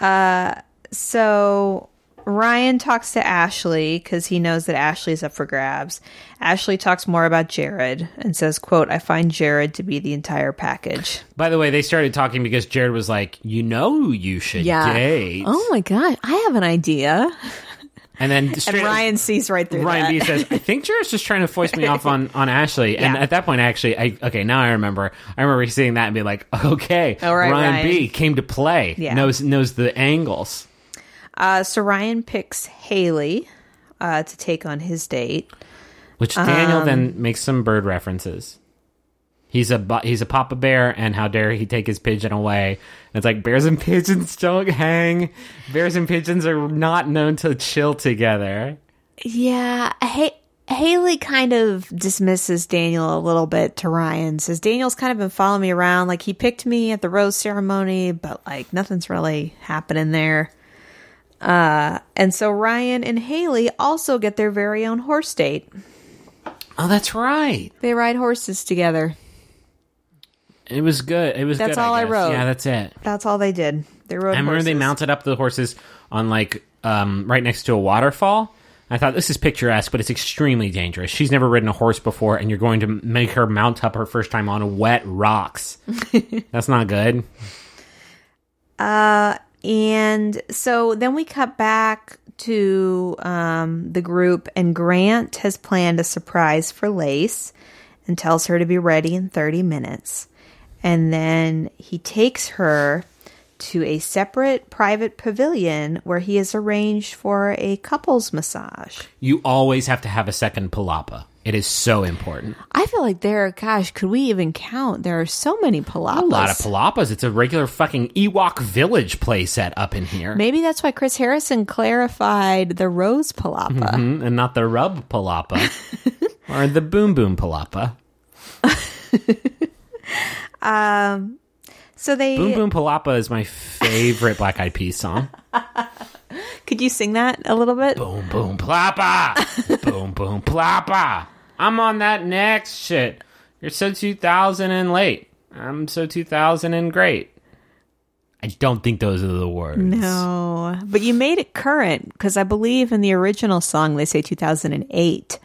Uh, so Ryan talks to Ashley because he knows that Ashley's up for grabs. Ashley talks more about Jared and says, quote, I find Jared to be the entire package. By the way, they started talking because Jared was like, "You know, who you should yeah. date." Oh my god, I have an idea. *laughs* and then And Ryan sees right through Ryan that. B says, "I think Jared's just trying to foist me off on on Ashley." And Yeah. at that point, actually, I okay, now I remember. I remember seeing that and being like, "Okay, All right, Ryan, B came to play. Yeah. knows knows the angles." Uh, so Ryan picks Haley uh, to take on his date. Which Daniel Um, then makes some bird references. He's a he's a papa bear, and how dare he take his pigeon away? And it's like bears and pigeons don't hang. Bears and pigeons are not known to chill together. Yeah, ha- Haley kind of dismisses Daniel a little bit to Ryan. Says Daniel's kind of been following me around. Like he picked me at the rose ceremony, but like nothing's really happening there. Uh, and so Ryan and Haley also get their very own horse date. Oh, that's right. They ride horses together. It was good. It was. That's good, all I guess. wrote. Yeah, that's it. That's all they did. They rode. I remember they mounted up the horses on like um, right next to a waterfall. I thought this is picturesque, but it's extremely dangerous. She's never ridden a horse before, and you're going to make her mount up her first time on wet rocks. *laughs* That's not good. And so then we cut back to um, the group, and Grant has planned a surprise for Lace and tells her to be ready in 30 minutes. And then he takes her to a separate private pavilion where he has arranged for a couples massage. You always have to have a second palapa. It is so important. I feel like there, gosh, could we even count? There are so many palapas. A lot of palapas. It's a regular fucking Ewok village playset up in here. Maybe that's why Chris Harrison clarified the rose palapa. Mhm, and not the rub palapa *laughs* or the boom boom palapa. *laughs* um, So they Boom boom palapa is my favorite Black Eyed Peas song. *laughs* could you sing that a little bit? boom boom plappa, boom boom plappa. I'm on that next shit. You're so 2000 and late. I'm so 2000 and great. I don't think those are the words. No, but you made it current because I believe in the original song they say 2008,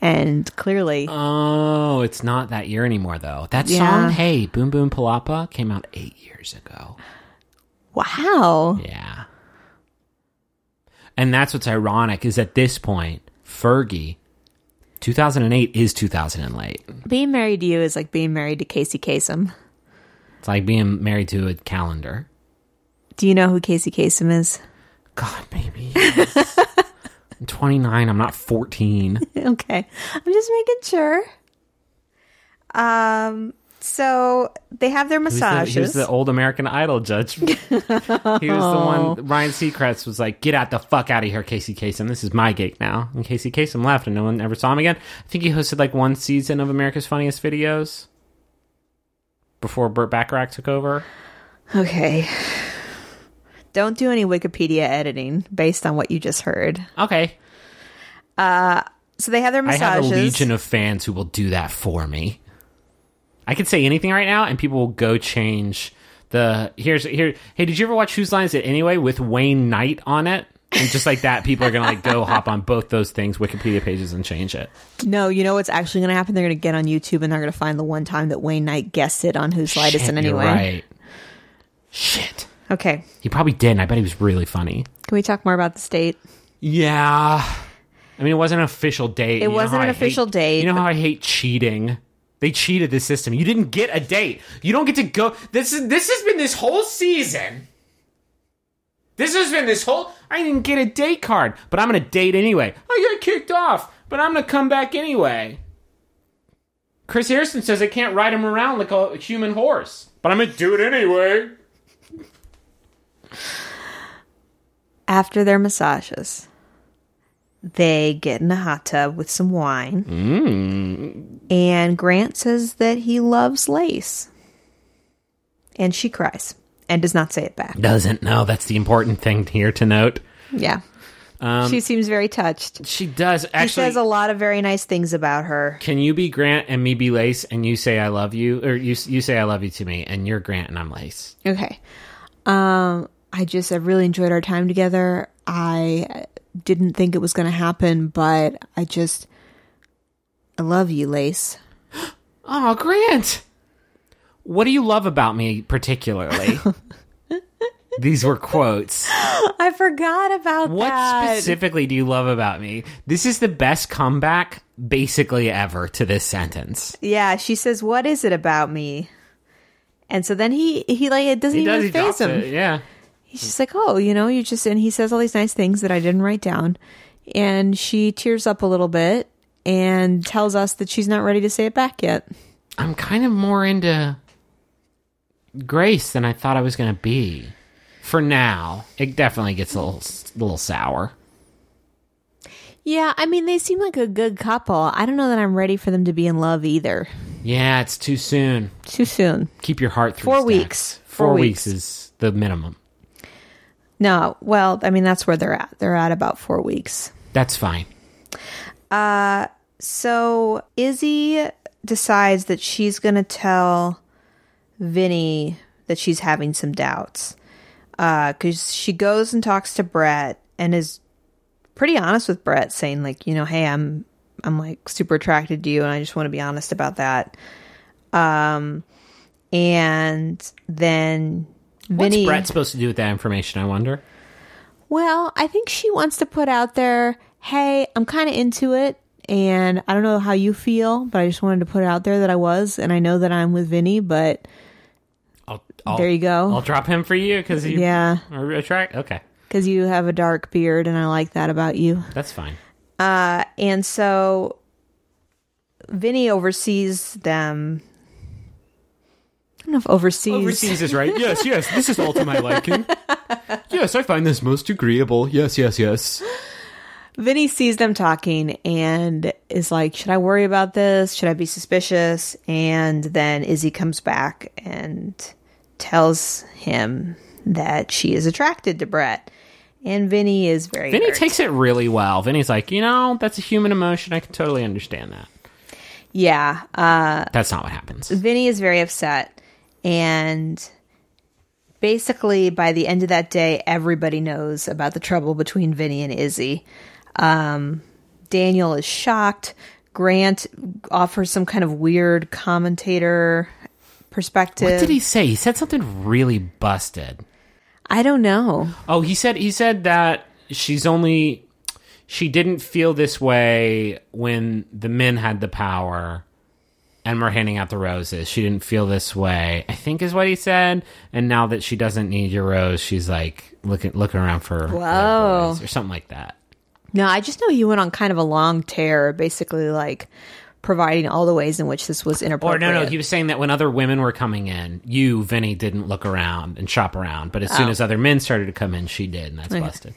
and clearly, Oh, it's not that year anymore though. That Yeah. song, Hey, Boom Boom Palapa, came out eight years ago. wow, Yeah. And that's what's ironic is at this point, Fergie, 2008 is 2000 and late. being married to you is like being married to Casey Kasem. It's like being married to a calendar. Do you know who Casey Kasem is? God, baby. yes. *laughs* I'm 29. I'm not 14. *laughs* okay, I'm just making sure. Um, so they have their He was the- massages. He was the old American Idol judge. *laughs* he was the one. Oh. Ryan Seacrest was like, "Get out the fuck out of here, Casey Kasem. This is my gig now." And Casey Kasem left, and no one ever saw him again. I think he hosted like one season of America's Funniest Videos before Burt Bacharach took over. okay. Don't do any Wikipedia editing based on what you just heard. Okay, uh, So they have their massages. I have a legion of fans who will do that for me. I could say anything right now, and people will go change the. Here's here. Hey, did you ever watch Whose Line Is It Anyway with Wayne Knight on it? And just like that, people are gonna like go hop on both those things, Wikipedia pages, and change it. No, you know what's actually going to happen? They're going to get on YouTube and they're going to find the one time that Wayne Knight guessed it on Whose Light Is It Anyway. right. Shit. Okay. He probably didn't. I bet he was really funny. Can we talk more about the state? Yeah. I mean, it wasn't an official date. It You wasn't an I official hate- date. You know how I hate cheating? They cheated the system. You didn't get a date. You don't get to go. This is this has been this whole season. This has been this whole. I didn't get a date card, but I'm gonna date anyway. I got kicked off, but I'm gonna come back anyway. Chris Harrison says I can't ride him around like a human horse, but I'm gonna do it anyway. After their massages, they get in a hot tub with some wine. And Grant says that he loves Lace. And she cries and does not say it back. Doesn't know. That's the important thing here to note. Yeah. she seems very touched. She does He actually. says a lot of very nice things about her. Can you be Grant and me be Lace, and you say I love you, or you you say I love you to me, and you're Grant and I'm Lace? Okay. Um, I just I really enjoyed our time together. I didn't think it was going to happen, but I just I love you, Lace. *gasps* Oh, Grant! What do you love about me particularly? *laughs* These were quotes. *gasps* I forgot about that. What that. specifically do you love about me? This is the best comeback, basically ever, to this sentence. Yeah, she says, "What is it about me?" And so then he he like it doesn't He even phase drops him. it. Yeah. He's just like, "Oh, you know, you just," and he says all these nice things that I didn't write down, and she tears up a little bit and tells us that she's not ready to say it back yet. I'm kind of more into Grace than I thought I was going to be. For now, it definitely gets a little, a little sour. Yeah, I mean, they seem like a good couple. I don't know that I'm ready for them to be in love either. Yeah, it's too soon. Too soon. Keep your heart three Four stacks. weeks. Four, Four weeks. weeks. is the minimum. No, well, I mean, that's where they're at. They're at about four weeks. That's fine. So Izzy decides that she's going to tell Vinny that she's having some doubts. Because she goes and talks to Brett and is pretty honest with Brett, saying, like, you know, hey, I'm. I'm like super attracted to you, and I just want to be honest about that. Um, and then What's Brett supposed to do with that information? I wonder. Well, I think she wants to put out there, hey, I'm kind of into it. And I don't know how you feel, but I just wanted to put it out there that I was. And I know that I'm with Vinny, but I'll, I'll, There you go. I'll drop him for you because you yeah, are attract. Okay, because you have a dark beard and I like that about you. that's fine. Uh, and so Vinny oversees them. Don't know if oversees. Overseas is right. Yes, yes. This is all to my liking. Yes, I find this most agreeable. Yes, yes, yes. Vinny sees them talking and is like, Should I worry about this? Should I be suspicious? And then Izzy comes back and tells him that she is attracted to Brett. And Vinny is very. Vinny hurt. takes it really well. Vinny's like, you know, that's a human emotion. I can totally understand that. Yeah. Uh, That's not what happens. Vinny is very upset. And basically, by the end of that day, everybody knows about the trouble between Vinny and Izzy. Um, Daniel is shocked. Grant offers some kind of weird commentator perspective. What did he say? He said something really busted. I don't know. Oh, he said he said that she's only she didn't feel this way when the men had the power and we're handing out the roses. She didn't feel this way. I think is what he said. And now that she doesn't need your rose, she's like looking looking around for Whoa. or something like that. No, I just know he went on kind of a long tear, basically like providing all the ways in which this was Or inappropriate. no, no, he was saying that when other women were coming in, you, Vinny, didn't look around and shop around. But as soon Oh. as other men started to come in, she did, and that's busted.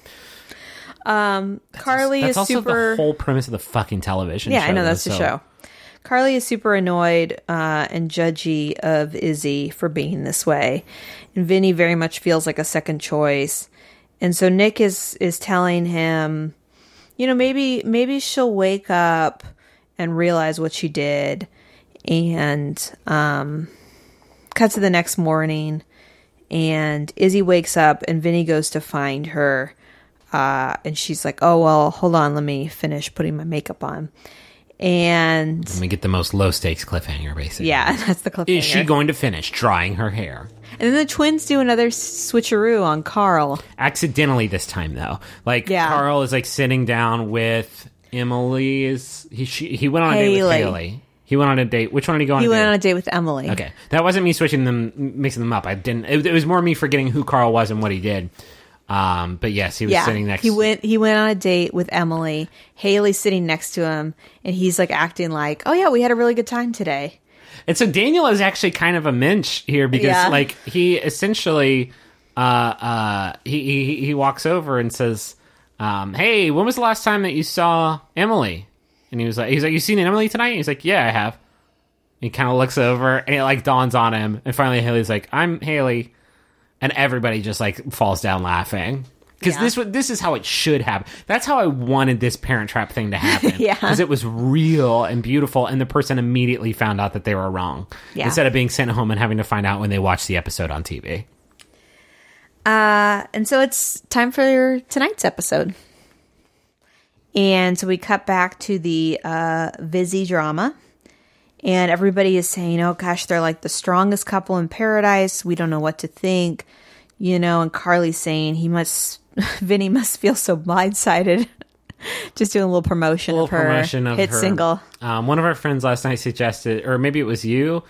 Um Carly That's is also super. the whole premise of the fucking television Yeah. I know that's the so- show. Carly is super annoyed uh, and judgy of Izzy for being this way, and Vinny very much feels like a second choice. And so Nick is is telling him, you know, maybe maybe she'll wake up and realize what she did, and um, cut to the next morning, and Izzy wakes up, and Vinny goes to find her, uh, and she's like, "Oh well, hold on, let me finish putting my makeup on." And Let me get the most low stakes cliffhanger, basically. yeah, *laughs* that's the cliffhanger. Is she going to finish drying her hair? and then the twins do another switcheroo on Carl. Accidentally this time, though. Like Yeah. Carl is like sitting down with Emily. Is he? She, he went on a date with Haley. Haley. He went on a date. Which one did he go on? He a went date? on a date with Emily. Okay, that wasn't me switching them, mixing them up. I didn't. It, it was more me forgetting who Carl was and what he did. Um, but yes, he was Yeah, sitting next. he went. He went on a date with Emily. Haley's sitting next to him, and he's like acting like, "Oh yeah, we had a really good time today." And so Daniel is actually kind of a mensch here because Yeah. like he essentially uh uh he he, he walks over and says, um, "Hey, when was the last time that you saw Emily?" And he was like, "He's like, you seen Emily tonight?" And he's like, "Yeah, I have." he kind of looks over and it like dawns on him, and finally Haley's like, "I'm Haley," and everybody just like falls down laughing. Because Yeah. this this is how it should happen. That's how I wanted this Parent Trap thing to happen. *laughs* Yeah. because it was real and beautiful, and the person immediately found out that they were wrong Yeah. instead of being sent home and having to find out when they watch the episode on TV. Uh, and so it's time for tonight's episode. And so we cut back to the uh, Vizzy drama. And everybody is saying, oh gosh, they're like the strongest couple in paradise. We don't know what to think. You know, and Carly's saying he must, *laughs* Vinny must feel so blindsided. *laughs* Just doing a little promotion little of her promotion of hit her. single. Um, one of our friends last night suggested, or maybe it was you,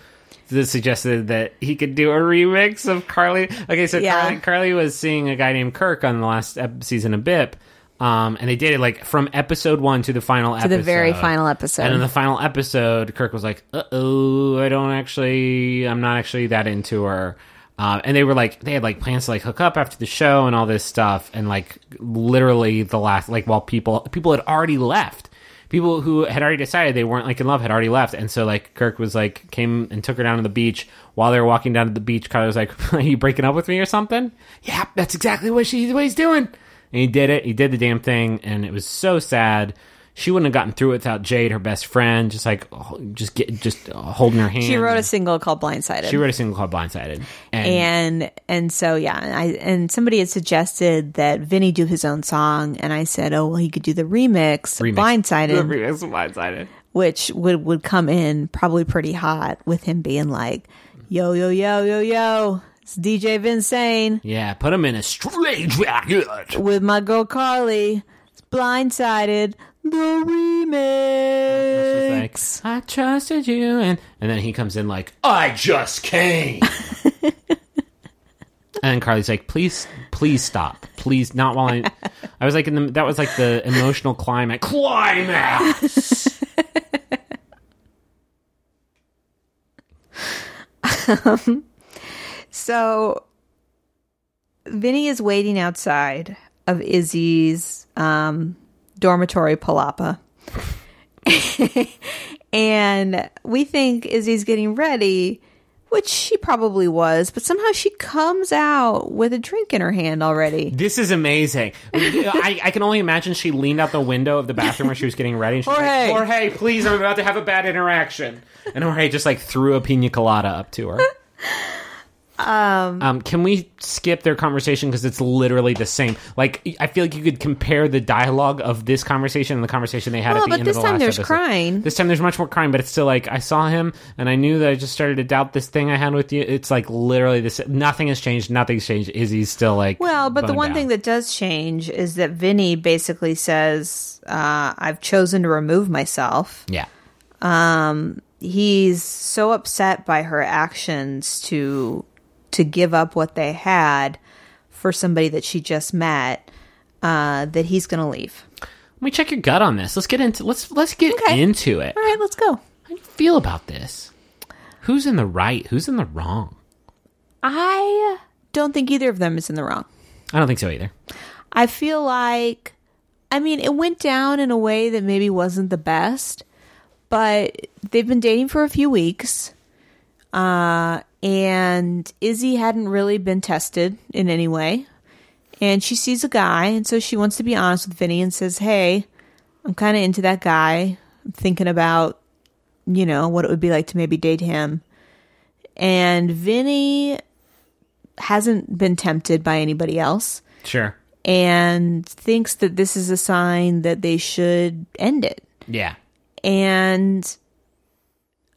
that suggested that he could do a remix of Carly. Okay, so Yeah. Carly, Carly was seeing a guy named Kirk on the last season of BIP. Um, and they did it like from episode one to the final episode. To episode. the very final episode. And in the final episode, Kirk was like, "Uh oh, I don't actually, I'm not actually that into her." Um, and they were like, they had like plans to like hook up after the show and all this stuff, and like literally the last, like while people people had already left, people who had already decided they weren't like in love had already left, and so like Kirk was like came and took her down to the beach. While they were walking down to the beach, Carly was like, *laughs* "Are you breaking up with me or something?" Yeah, that's exactly what she what he's doing. And he did it. He did the damn thing, and it was so sad. She wouldn't have gotten through it without Jade, her best friend, just like oh, just get just uh, holding her hand. she wrote a single called Blindsided. She wrote a single called "Blindsided," and, and and so yeah and i and somebody had suggested that vinny do his own song and i said oh well he could do the remix, remix- blindsided the remix of "Blindsided." which would would come in probably pretty hot with him being like yo yo yo yo yo it's DJ Vinsane. Yeah, put him in a strange jacket. With my girl Carly. It's blindsided. The remix. Like, I trusted you, and and then he comes in like, I just came. *laughs* and Carly's like, please, please stop, please not while I. I was like, in the, that was like the emotional climax. Climax. *laughs* um, so Vinny is waiting outside of Izzy's um, dormitory palapa. *laughs* and we think Izzy's getting ready, which she probably was, but somehow she comes out with a drink in her hand already. This is amazing. I, I can only imagine she leaned out the window of the bathroom where she was getting ready. And she's Jorge. like, Jorge, please, I'm about to have a bad interaction. And Jorge just like threw a pina colada up to her. Um, can we skip their conversation because it's literally the same? Like, I feel like you could compare the dialogue of this conversation and the conversation they had Well, at the end of the last episode. This time there's crying. This time there's much more crying, but it's still like I saw him and I knew that I just started to doubt this thing I had with you. It's like literally this. Nothing has changed. Nothing's changed. Izzy's still like Well, but the one out. thing that does change is that Vinny basically says, uh, I've chosen to remove myself. yeah. Um. He's so upset by her actions to to give up what they had for somebody that she just met uh, that he's going to leave. Let me check your gut on this. Let's get into let's let's get Okay. into it. All right, let's go. How do you feel about this? Who's in the right? Who's in the wrong? I don't think either of them is in the wrong. I don't think so either. I feel like, I mean, it went down in a way that maybe wasn't the best, but they've been dating for a few weeks. Uh, and Izzy hadn't really been tested in any way. And she sees a guy, and so she wants to be honest with Vinny and says, Hey, I'm kind of into that guy. I'm thinking about, you know, what it would be like to maybe date him. And Vinny hasn't been tempted by anybody else Sure. and thinks that this is a sign that they should end it. Yeah. And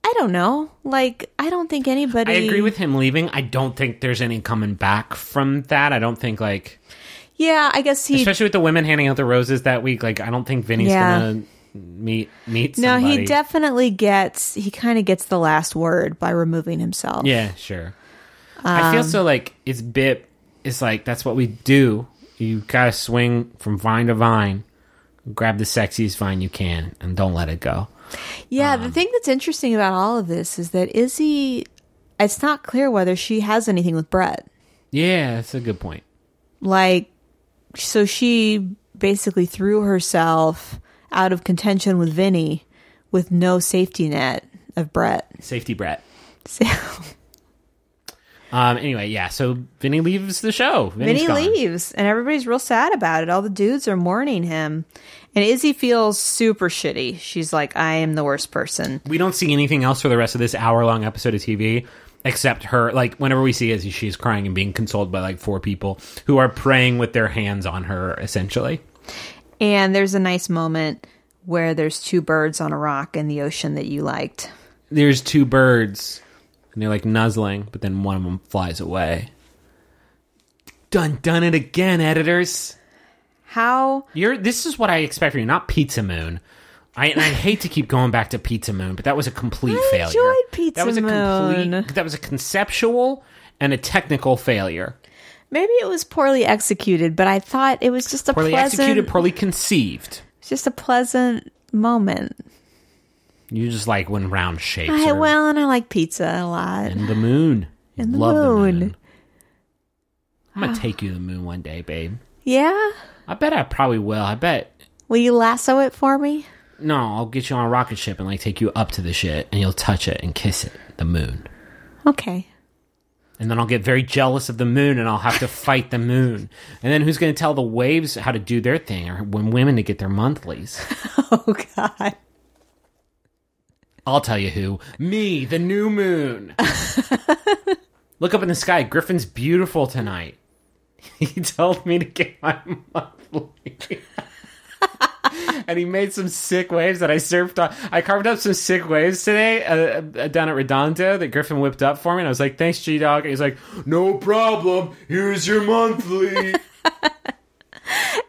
I don't know. Like, I don't think anybody. I agree with him leaving. I don't think there's any coming back from that. I don't think like Yeah, I guess he. especially with the women handing out the roses that week, like I don't think Vinny's Yeah. gonna meet meet no, somebody. he definitely gets. He kind of gets the last word by removing himself. Yeah, sure. I Um, feel so like it's bit it's like that's what we do. You gotta swing from vine to vine. Grab the sexiest vine you can and don't let it go. Yeah, Um, the thing that's interesting about all of this is that Izzy. It's not clear whether she has anything with Brett. Yeah, that's a good point. like so she basically threw herself out of contention with Vinny with no safety net of Brett. Safety Brett. So *laughs* Um anyway, yeah, so Vinny leaves the show. Vinny's Vinny gone. leaves and everybody's real sad about it. All the dudes are mourning him. And Izzy feels super shitty. She's like, I am the worst person. We don't see anything else for the rest of this hour long episode of TV except her like whenever we see Izzy, she's crying and being consoled by like four people who are praying with their hands on her essentially. And there's a nice moment where there's two birds on a rock in the ocean that you liked. There's two birds and they're like nuzzling, but then one of them flies away. Done done it again, editors. How You're this is what I expect from you, not Pizza Moon. I, I hate to keep going back to Pizza Moon, but that was a complete I failure. enjoyed Pizza that was a Moon. complete that was a conceptual and a technical failure. maybe it was poorly executed, but I thought it was just a Poorly pleasant executed, poorly conceived. It's just a pleasant moment. You just like when round shapes I are well, and I like pizza a lot. and the moon. And the love the moon. moon. I'm gonna take you to the moon one day, babe. Yeah, I bet I probably will. I bet will you lasso it for me? no, I'll get you on a rocket ship and like take you up to the shit and you'll touch it and kiss it, the moon. Okay. And then I'll get very jealous of the moon and I'll have to fight the moon. And then who's going to tell the waves how to do their thing or when women to get their monthlies? *laughs* Oh God. I'll tell you who. Me, the new moon. *laughs* Look up in the sky. Griffin's beautiful tonight. *laughs* He told me to get my *laughs* and he made some sick waves that I surfed on. I carved up some sick waves today uh, uh, down at Redondo that Griffin whipped up for me. And I was like, thanks, G Dog. And he's like, no problem. Here's your monthly. *laughs*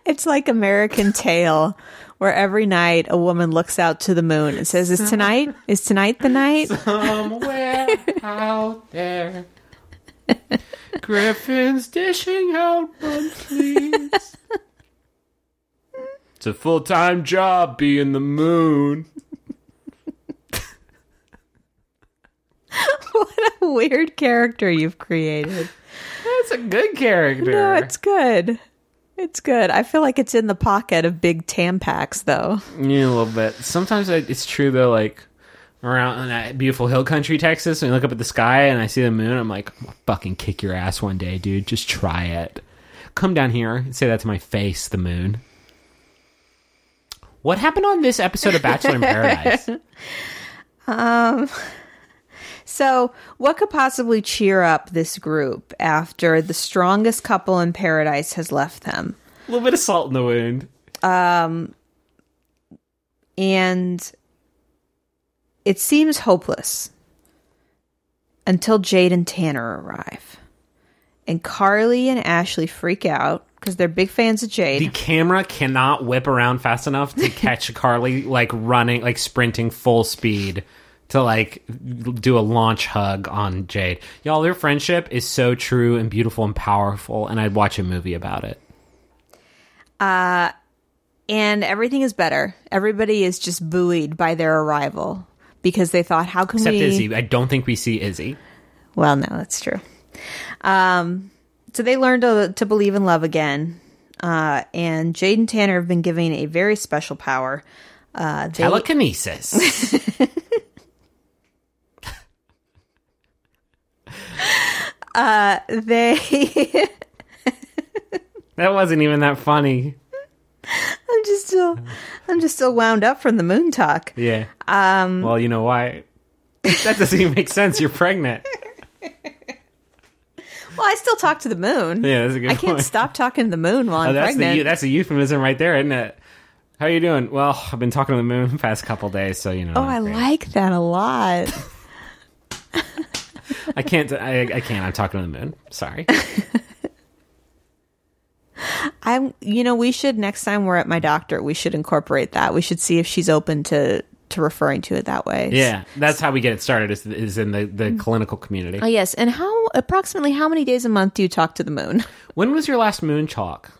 It's like American Tail, where every night a woman looks out to the moon and says, "Is tonight? Is tonight the night?" Somewhere out there. *laughs* Griffin's dishing out monthlies. It's a full time job being the moon. *laughs* what a weird character you've created. That's a good character. No, it's good. It's good. I feel like it's in the pocket of big Tampax, though. Yeah, a little bit. Sometimes I, it's true though. Like around in that beautiful hill country, Texas, and you look up at the sky and I see the moon. I'm like, I'm gonna fucking kick your ass one day, dude. Just try it. Come down here and say that to my face, the moon. What happened on this episode of Bachelor in Paradise? *laughs* Um, So, what could possibly cheer up this group after the strongest couple in paradise has left them? A little bit of salt in the wound. Um, And it seems hopeless until Jade and Tanner arrive. And Carly and Ashley freak out because they're big fans of Jade. The camera cannot whip around fast enough to *laughs* catch Carly like running, like sprinting full speed to like do a launch hug on Jade. Y'all, their friendship is so true and beautiful and powerful, and I'd watch a movie about it. Uh, and everything is better. Everybody is just buoyed by their arrival because they thought, how can Except we? Except Izzy. I don't think we see Izzy. Well, no, that's true. Um, so they learned to, to believe in love again. Uh, and Jade and Tanner have been given a very special power. Uh, they, Telekinesis. *laughs* they *laughs* that wasn't even that funny. I'm just still, I'm just still wound up from the moon talk. Yeah. Um. Well, you know why? That doesn't even make sense. You're pregnant. *laughs* Well, I still talk to the moon. Yeah, that's a good point. I can't point. stop talking to the moon while oh, I'm Oh, that's pregnant. the that's a euphemism right there, isn't it? How are you doing? Well, I've been talking to the moon the *laughs* past couple days, so you know. oh, I great. like that a lot. *laughs* I can't. I, I can't. I'm talking to the moon. Sorry. *laughs* I'm, you know, we should next time we're at my doctor, we should incorporate that. We should see if she's open to to referring to it that way. Yeah, that's how we get it started. Is, is in the the clinical community. Oh yes, and how approximately how many days a month do you talk to the moon? *laughs* When was your last moon talk?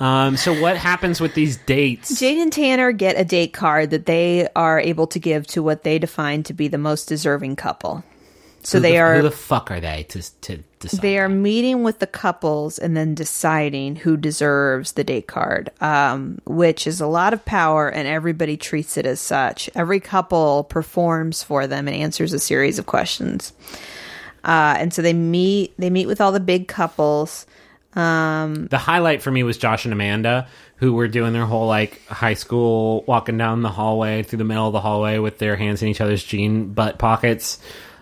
um. So what happens with these dates? Jade and Tanner get a date card that they are able to give to what they define to be the most deserving couple. So Who they the, are Who the fuck are they to to decide? they are meeting with the couples and then deciding who deserves the date card, um, which is a lot of power, and everybody treats it as such. Every couple performs for them and answers a series of questions. Uh, and so they meet. They meet with all the big couples. the highlight for me was Josh and Amanda, who were doing their whole like high school walking down the hallway through the middle of the hallway with their hands in each other's jean butt pockets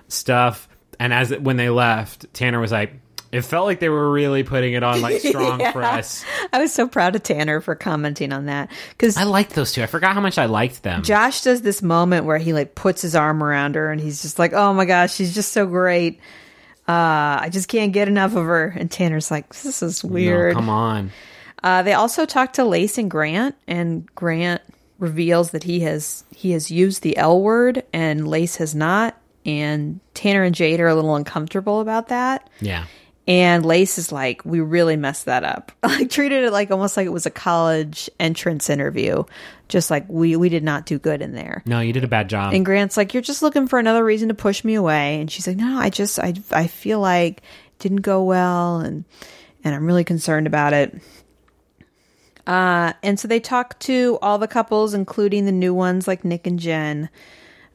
stuff. And as when they left, Tanner was like, "It felt like they were really putting it on like *laughs* strong press." I was so proud of Tanner for commenting on that because I liked those two. I forgot how much I liked them. Josh does this moment where he like puts his arm around her and he's just like, "Oh my gosh, she's just so great." Uh, I just can't get enough of her. And Tanner's like, "This is No, weird." come on. Uh, they also talk to Lace and Grant, and Grant reveals that he has he has used the L word and Lace has not. And Tanner and Jade are a little uncomfortable about that. Yeah. And Lace is like, we really messed that up. *laughs* Like treated it like almost like it was a college entrance interview. Just like we we did not do good in there. No, you did a bad job. And Grant's like, you're just looking for another reason to push me away. And she's like, no, I just I I feel like it didn't go well and and I'm really concerned about it. Uh, and so they talk to all the couples, including the new ones like Nick and Jen.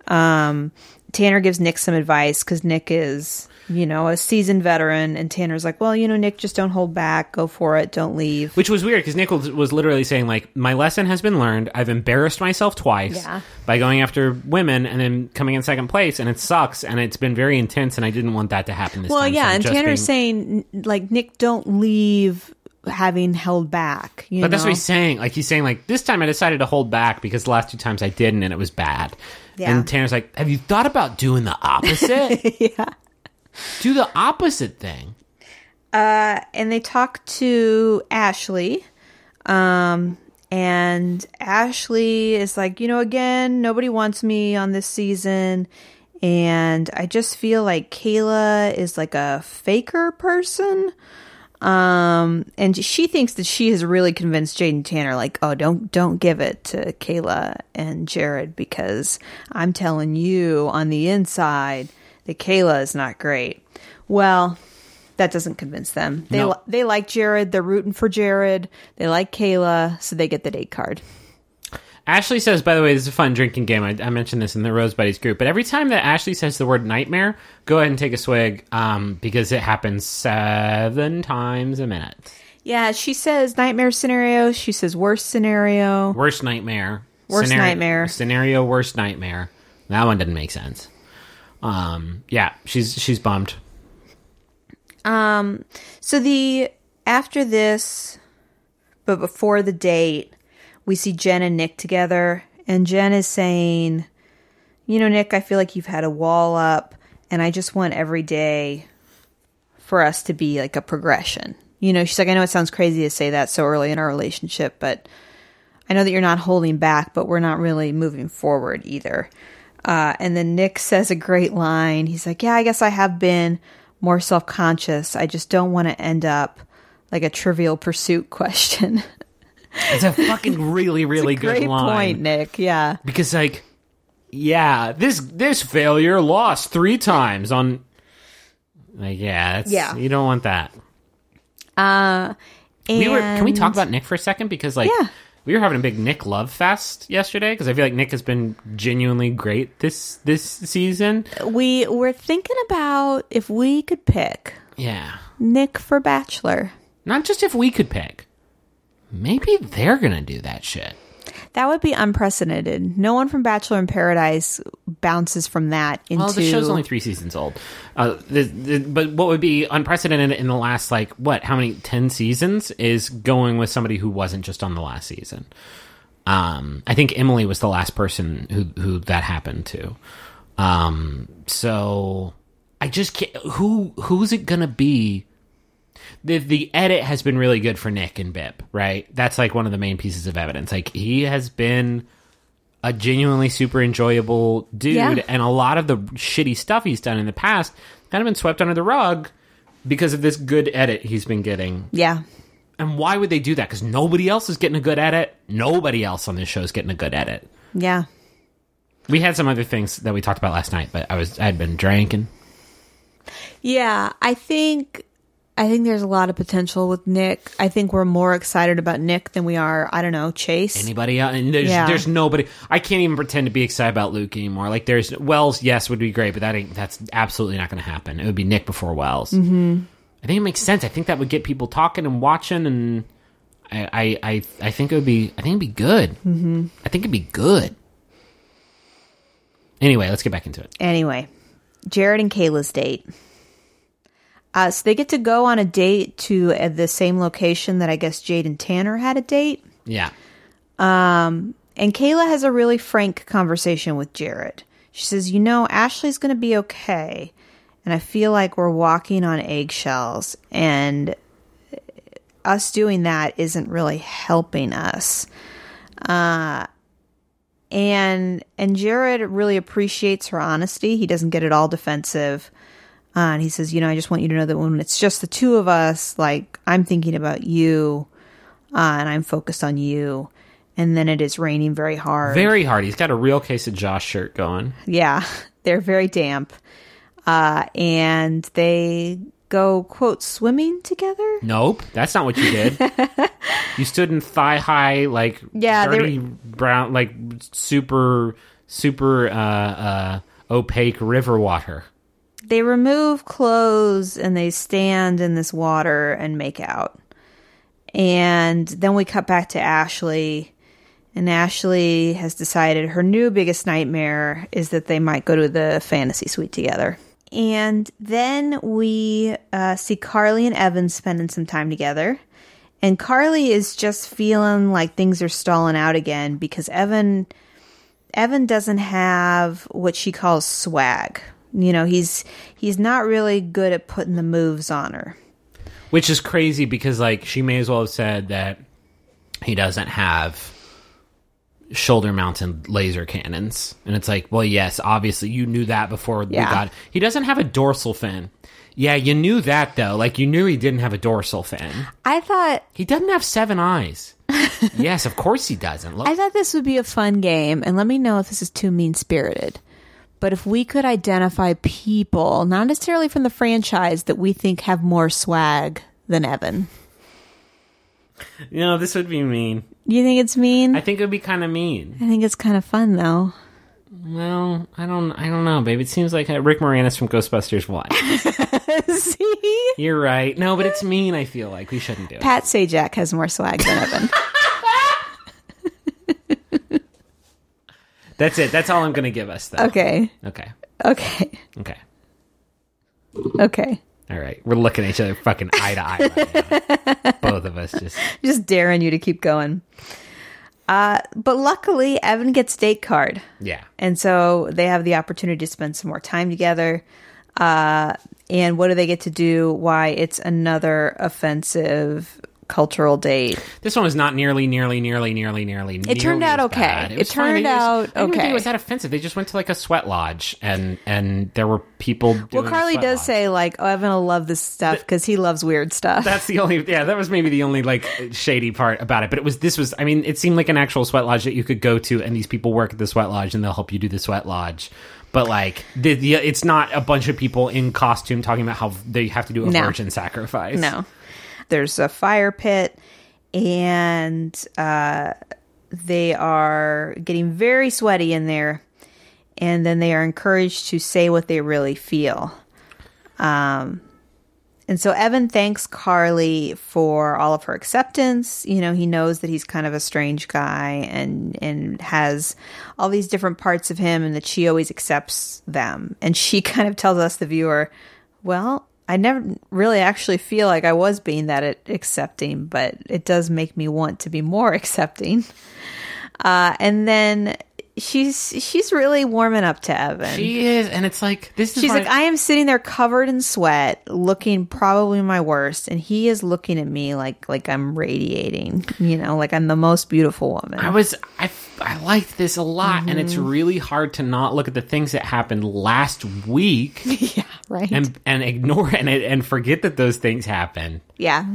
Um, Tanner gives Nick some advice because Nick is, you know, a seasoned veteran, and Tanner's like, well, you know, Nick, just don't hold back, go for it, don't leave. Which was weird because Nick was literally saying like, "My lesson has been learned. I've embarrassed myself twice Yeah. by going after women and then coming in second place, and it sucks. And it's been very intense, and I didn't want that to happen this Well, time. so yeah, I'm and Tanner's being- saying like, Nick, don't leave having held back. You But that's what he's saying. Like he's saying, like this time I decided to hold back because the last two times I didn't, and it was bad. Yeah. And Tanner's like, "Have you thought about doing the opposite? *laughs* yeah. Do the opposite thing." Uh, and they talk to Ashley. Um, and Ashley is like, you know, again, nobody wants me on this season. And I just feel like Caila is like a faker person. Um, and she thinks that she has really convinced Jade and Tanner, like, oh, don't don't give it to Caila and Jared because I'm telling you on the inside that Caila is not great. Well, that doesn't convince them. They No. li- they like Jared. They're rooting for Jared. They like Caila, so they get the date card. Ashley says, by the way, this is a fun drinking game. I, I mentioned this in the Rose Buddies group, but every time that Ashley says the word nightmare, go ahead and take a swig um, because it happens seven times a minute. Yeah, she says nightmare scenario. She says worst scenario. Worst nightmare. Worst nightmare. Scenario, worst nightmare. That one didn't make sense. Um, yeah, she's she's bummed. Um, So the after this, but before the date, we see Jen and Nick together, and Jen is saying, "You know, Nick, I feel like you've had a wall up, and I just want every day for us to be like a progression." You know, she's like, "I know it sounds crazy to say that so early in our relationship, but I know that you're not holding back, but we're not really moving forward either." Uh, and then Nick says a great line. He's like, "Yeah, I guess I have been more self conscious. I just don't want to end up like a Trivial Pursuit *laughs* question." It's a fucking really really good great line. point, Nick. Yeah, because like yeah this this failure lost three times on like yeah Yeah. you don't want that and we were can we talk about nick for a second because like Yeah. we were having a big nick love fest yesterday because i feel like nick has been genuinely great this this season we were thinking about if we could pick yeah Nick for Bachelor. not just if we could pick maybe they're gonna do that shit That would be unprecedented. No one from Bachelor in Paradise bounces from that into. Well, the show's only three seasons old. Uh, the, the, but what would be unprecedented in the last, like, what, how many, 10 seasons is going with somebody who wasn't just on the last season. Um, I think Emily was the last person who, who that happened to. Um, so I just can't, who, who's it gonna be? The, the edit has been really good for Nick and Bip, right? That's like one of the main pieces of evidence. Like, he has been a genuinely super enjoyable dude Yeah. and a lot of the shitty stuff he's done in the past kind of been swept under the rug because of this good edit he's been getting. yeah, And why would they do that? Because nobody else is getting a good edit. Nobody else on this show is getting a good edit. yeah. We had some other things that we talked about last night, but I was I had been drinking. Yeah, I think I think there's a lot of potential with Nick. I think we're more excited about Nick than we are, I don't know, Chase. Anybody else? And there's Yeah. there's nobody. I can't even pretend to be excited about Luke anymore. Like there's Wells, yes, would be great, but that ain't that's absolutely not going to happen. It would be Nick before Wells. Mm-hmm. I think it makes sense. I think that would get people talking and watching, and I I I, I think it would be I think it'd be good. Mm-hmm. I think it'd be good. Anyway, let's get back into it. Anyway, Jared and Caila's date. Uh, so they get to go on a date to uh, the same location that I guess Jade and Tanner had a date. Yeah, And Caila has a really frank conversation with Jared. She says, You know, Ashley's going to be okay. And I feel like we're walking on eggshells. And us doing that isn't really helping us. Uh, and and Jared really appreciates her honesty. He doesn't get it all defensive. Uh, and he says, you know, I just want you to know that when it's just the two of us, like I'm thinking about you, uh, and I'm focused on you. And then it is raining very hard. very hard. He's got a real case of Josh shirt going. yeah, *laughs* they're very damp. Uh, and they go quote swimming together. Nope, that's not what you did. *laughs* you stood in thigh high, like Yeah, dirty brown, like super super uh, uh, opaque river water. They remove clothes and they stand in this water and make out. And then we cut back to Ashley. And Ashley has decided her new biggest nightmare is that they might go to the fantasy suite together. And then we uh, see Carly and Evan spending some time together. And Carly is just feeling like things are stalling out again because Evan Evan doesn't have what she calls swag. You know, he's he's not really good at putting the moves on her. Which is crazy because like she may as well have said that he doesn't have shoulder mounted laser cannons. And it's like, well, yes, obviously you knew that before we Yeah. got. He doesn't have a dorsal fin. Yeah, you knew that though. Like you knew he didn't have a dorsal fin. I thought He doesn't have seven eyes. *laughs* yes, of course he doesn't. Look, I thought this would be a fun game, and let me know if this is too mean spirited. But if we could identify people, not necessarily from the franchise, that we think have more swag than Evan. you know, this would be mean. You think it's mean? I think it would be kind of mean. I think it's kind of fun though. Well, I don't, I don't know, babe. It seems like uh, Rick Moranis from Ghostbusters One. *laughs* See? You're right. No, but it's mean. I feel like we shouldn't do it. Pat Sajak has more swag than Evan. *laughs* That's it. That's all I'm going to give us, though. okay. Okay. Okay. Okay. Okay. All right. We're looking at each other fucking eye to eye right now. *laughs* Both of us just. Just daring you to keep going. Uh, but luckily, Evan gets date card. Yeah. And so they have the opportunity to spend some more time together. Uh, and what do they get to do? Why it's another offensive cultural date. This one was not nearly, nearly, nearly, nearly, nearly. It turned out okay. It turned out don't okay. it was that offensive. They just went to like a sweat lodge, and and there were people. Doing Well, Carly does lodge. say like, "Oh, Evan will love this stuff because he loves weird stuff." That's the only yeah, that was maybe the only like shady part about it. But it was this was I mean, it seemed like an actual sweat lodge that you could go to and these people work at the sweat lodge and they'll help you do the sweat lodge. But like the, the it's not a bunch of people in costume talking about how they have to do a No. virgin sacrifice. No. There's a fire pit, and uh, they are getting very sweaty in there. And then they are encouraged to say what they really feel. Um, and so Evan thanks Carly for all of her acceptance. You know, he knows that he's kind of a strange guy and and has all these different parts of him and that she always accepts them. And she *laughs* kind of tells us the viewer, well, I never really actually feel like I was being that accepting, but it does make me want to be more *laughs* accepting. Uh, and then she's she's really warming up to Evan. She is, and it's like this is She's like, I am sitting there covered in sweat, looking probably my worst, and he is looking at me like like I'm radiating, you know, like I'm the most beautiful woman. I was I I liked this a lot, and Mm-hmm. it's really hard to not look at the things that happened last week *laughs* yeah, right. and and ignore and and forget that those things happened. yeah,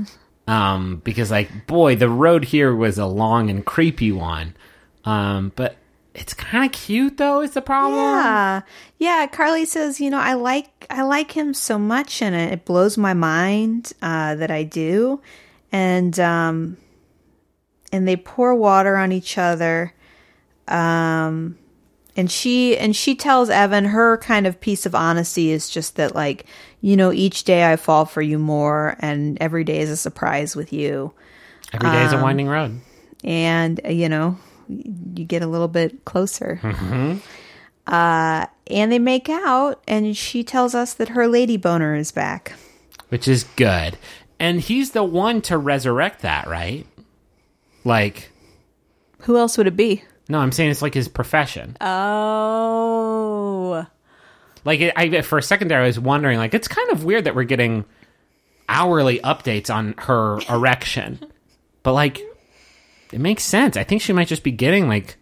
um, because like boy, the road here was a long and creepy one. Um, but it's kind of cute though. Is the problem? yeah, yeah. Carly says, you know, I like I like him so much, and it, it blows my mind uh, that I do, and um, and they pour water on each other. Um, and she and she tells Evan her kind of piece of honesty is just that like you know each day I fall for you more and every day is a surprise with you Every day is Um, a winding road. and you know you get a little bit closer uh and they make out and she tells us that her lady boner is back which is good. And he's the one to resurrect that, right? Like, who else would it be no, I'm saying it's like his profession. oh Like, it, I for a second there, I was wondering, like, it's kind of weird that we're getting hourly updates on her erection, but like, it makes sense. I think she might just be getting like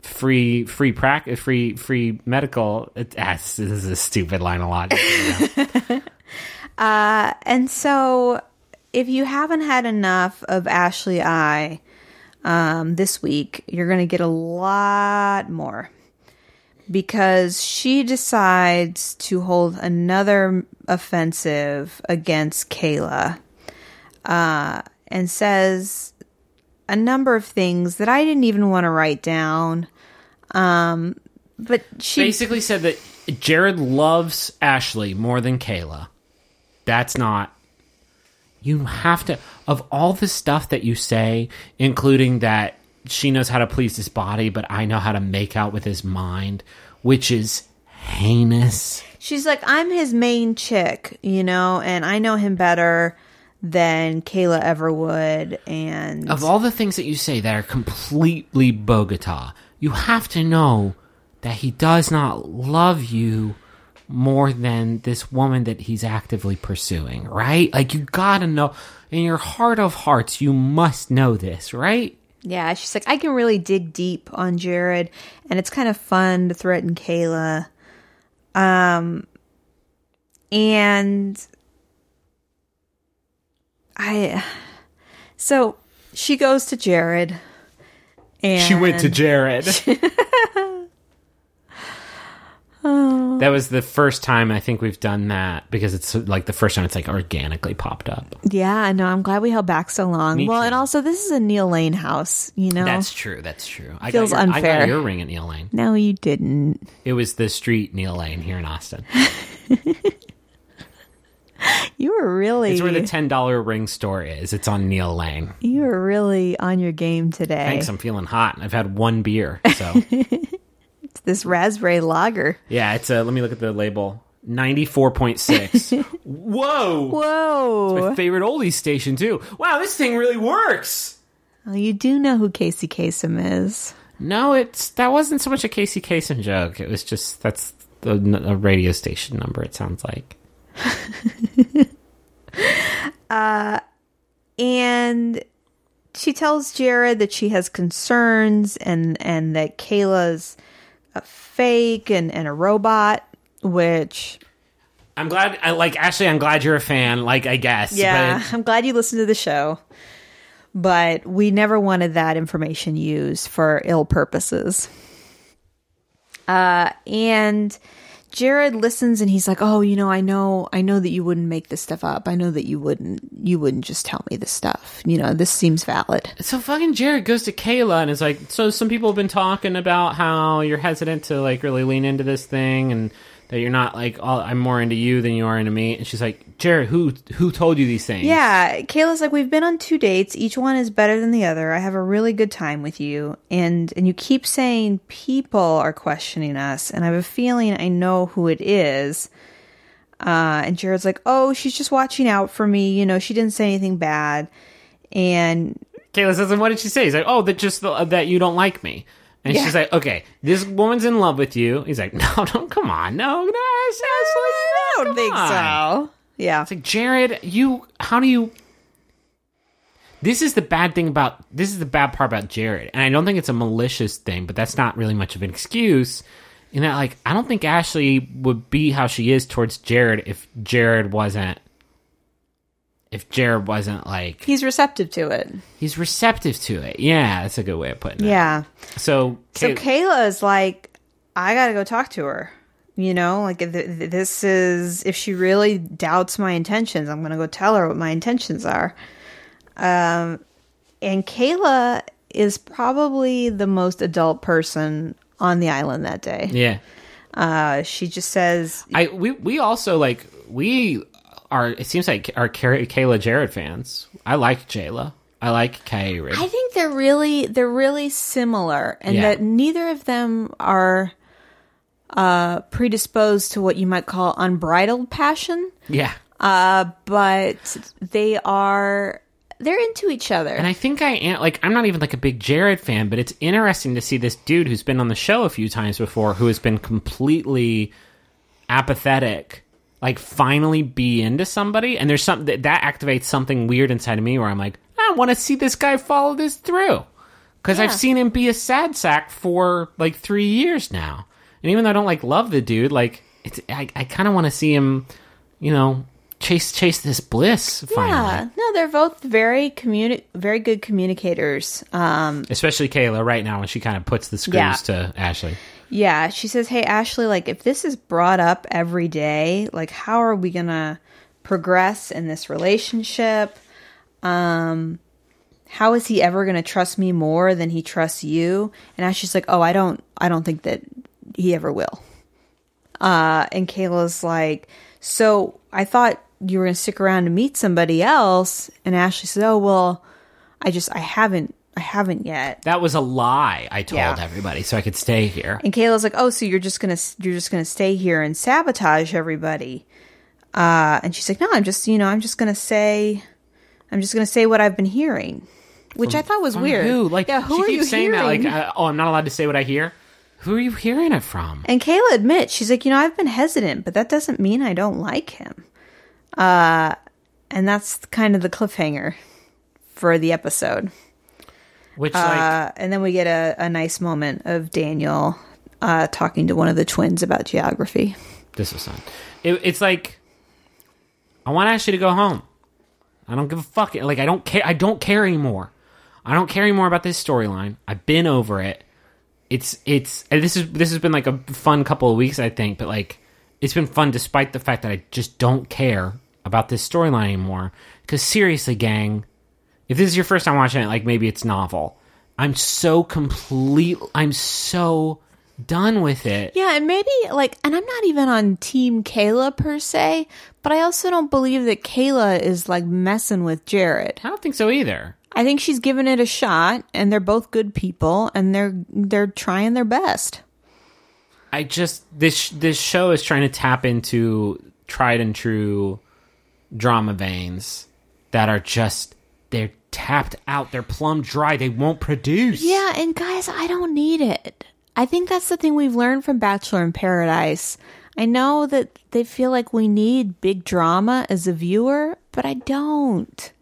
free, free practice, free, free medical. It, ah, this is a stupid line of logic. *laughs* And so, if you haven't had enough of Ashley I um, this week, you're going to get a lot more because she decides to hold another offensive against Caila uh, and says a number of things that I didn't even want to write down. Um, but she basically said that Jared loves Ashley more than Caila. That's not. You have to. Of all the stuff that you say, including that she knows how to please his body, but I know how to make out with his mind, which is heinous. She's like, I'm his main chick, you know, and I know him better than Caila ever would. And Of all the things that you say that are completely Bogota, you have to know that he does not love you more than this woman that he's actively pursuing, right? Like you gotta know in your heart of hearts, you must know this, right? Yeah, she's like, I can really dig deep on Jared, and it's kind of fun to threaten Caila. Um, and I, so she goes to Jared, and She went to Jared. *laughs* *laughs* That was the first time I think we've done that because it's like the first time it's like organically popped up. Yeah, I know. I'm glad we held back so long. Me well, too. and also this is a Neil Lane house, you know. That's true. That's true. I Feels your, I unfair. got your ring at Neil Lane. no, you didn't. It was the street Neil Lane here in Austin. *laughs* *laughs* You were really It's where the ten dollar ring store is. It's on Neil Lane. you were really on your game today. Thanks. I'm feeling hot. I've had one beer, so *laughs* It's this raspberry lager. yeah. It's a. Let me look at the label. Ninety four point six. Whoa. *laughs* Whoa! It's my favorite oldies station too. Wow, this thing really works. Well, you do know who Casey Kasem is. No, it's that wasn't so much a Casey Kasem joke. It was just that's the a radio station number. It sounds like. *laughs* and she tells Jared that she has concerns and and that Caila's a fake and, and a robot, which I'm glad. I like Ashley. I'm glad you're a fan. Like I guess. yeah, but- *laughs* I'm glad you listened to the show. But we never wanted that information used for ill purposes. Uh, and Jared listens and he's like, "Oh, you know, I know, I know that you wouldn't make this stuff up. I know that you wouldn't, you wouldn't just tell me this stuff. You know, this seems valid." So fucking Jared goes to Caila and is like, so some people have been talking about how you're hesitant to like really lean into this thing and that you're not like, all, I'm more into you than you are into me. And she's like, Jared, who who told you these things? Yeah, Caila's like, we've been on two dates. Each one is better than the other. I have a really good time with you, and and you keep saying people are questioning us, and I have a feeling I know who it is. Uh, and Jared's like, oh, she's just watching out for me. You know, she didn't say anything bad, and Caila says, and what did she say? He's like, oh, that just the, that you don't like me. And Yeah. she's like, okay, this woman's in love with you. He's like, *laughs* no, don't come on, no, no, it's I don't think on. so. Yeah, It's like Jared, you how do you This is the bad thing about this is the bad part about Jared. And I don't think it's a malicious thing, but that's not really much of an excuse. In that like I don't think Ashley would be how she is towards Jared if Jared wasn't if Jared wasn't like he's receptive to it. he's receptive to it. Yeah, that's a good way of putting it. Yeah. So, So Kay- Caila is like, I gotta go talk to her. You know, like th- th- this is if she really doubts my intentions, I'm gonna go tell her what my intentions are. Um, and Caila is probably the most adult person on the island that day. yeah. Uh, she just says, I we we also like we are. It seems like are Kay- Caila Jared fans. I like Jayla. I like Kyrie. I think they're really they're really similar, and Yeah. that neither of them are uh, predisposed to what you might call unbridled passion. yeah, uh, but they are they're into each other. and I think I am. Like I'm not even like a big Jared fan, but it's interesting to see this dude who's been on the show a few times before, who has been completely apathetic. Like finally be into somebody, and there's something that, that activates something weird inside of me where I'm like, I want to see this guy follow this through. because I've seen him be a sad sack for like three years now, and even though I don't like love the dude, like it's I, I kind of want to see him, you know, chase chase this bliss finally. yeah, no, they're both very communi- very good communicators. Um, Especially Caila right now when she kind of puts the screws Yeah. to Ashley. Yeah, she says, "Hey, Ashley, like if this is brought up every day, like how are we gonna progress in this relationship? Um, how is he ever gonna trust me more than he trusts you?" And Ashley's like, "Oh, I don't, I don't think that he ever will." Uh, and Caila's like, So I thought you were going to stick around to meet somebody else. And Ashley says, Oh, well, I just, I haven't, I haven't yet. That was a lie I told Yeah. everybody so I could stay here. And Caila's like, Oh, so you're just going to, you're just going to stay here and sabotage everybody. Uh, and she's like, No, I'm just, you know, I'm just going to say, I'm just going to say what I've been hearing. Which I thought was weird. Who? Like yeah, who are you saying hearing? that like uh, oh I'm not allowed to say what I hear. Who are you hearing it from? And Caila admits, she's like, you know, I've been hesitant, but that doesn't mean I don't like him. Uh, and that's kind of the cliffhanger for the episode. Which like Uh, and then we get a, a nice moment of Daniel uh, talking to one of the twins about geography. this is not. It, it's like I want Ashley to go home. I don't give a fuck. Like I don't care. I don't care anymore. I don't care anymore about this storyline. I've been over it. It's it's this is this has been like a fun couple of weeks, I think, but like it's been fun despite the fact that I just don't care about this storyline anymore. Because seriously, gang, if this is your first time watching it, like maybe it's novel. I'm so complete. I'm so done with it. Yeah, and maybe like, and I'm not even on Team Caila per se, but I also don't believe that Caila is like messing with Jared. I don't think so either. I think she's giving it a shot, and they're both good people, and they're they're trying their best. I just this this show is trying to tap into tried and true drama veins that are just they're tapped out. They're plumb dry. They won't produce. Yeah, and guys, I don't need it. I think that's the thing we've learned from Bachelor in Paradise. I know that they feel like we need big drama as a viewer, but I don't.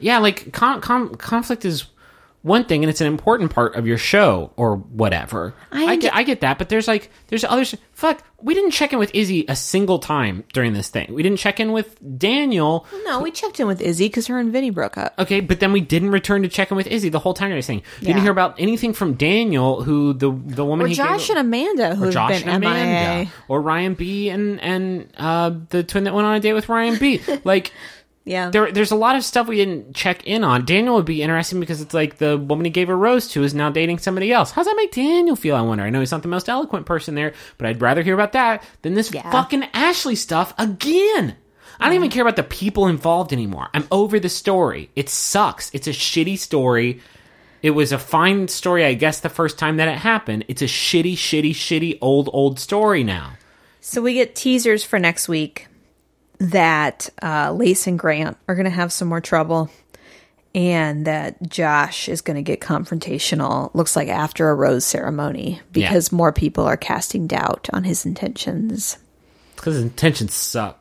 yeah. Like con- con- conflict is one thing, and it's an important part of your show or whatever. I I, get I get that, but there's like there's others. Fuck, we didn't check in with Izzy a single time during this thing. We didn't check in with Daniel. No, we checked in with Izzy because her and Vinny broke up. Okay, but then we didn't return to check in with Izzy the whole time. I was saying didn't hear about anything from Daniel, who the the woman Or he Josh gave, and Amanda, or who've Josh been and MIA. Amanda, or Ryan B and and uh, the twin that went on a date with Ryan B. *laughs* Like Yeah. there, there's a lot of stuff we didn't check in on. Daniel would be interesting because it's like the woman he gave a rose to is now dating somebody else. How's that make Daniel feel? I wonder. I know he's not the most eloquent person there, but I'd rather hear about that than this Yeah. fucking Ashley stuff again. I don't even care about the people involved anymore. I'm over the story. It sucks. It's a shitty story. It was a fine story, I guess, the first time that it happened. It's a shitty, shitty, shitty, old, old story now. So we get teasers for next week that uh, Lace and Grant are going to have some more trouble, and that Josh is going to get confrontational. Looks like after a rose ceremony because more people are casting doubt on his intentions. because his intentions suck.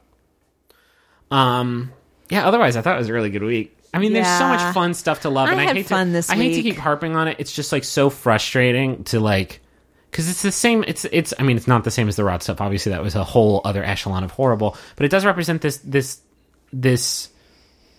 Um, yeah. Otherwise, I thought it was a really good week. I mean, there's so much fun stuff to love, I and I hate fun to, this I hate to keep harping on it. It's just like so frustrating to like, because it's the same. It's it's. I mean, it's not the same as the Rod stuff. Obviously, that was a whole other echelon of horrible, but it does represent this this this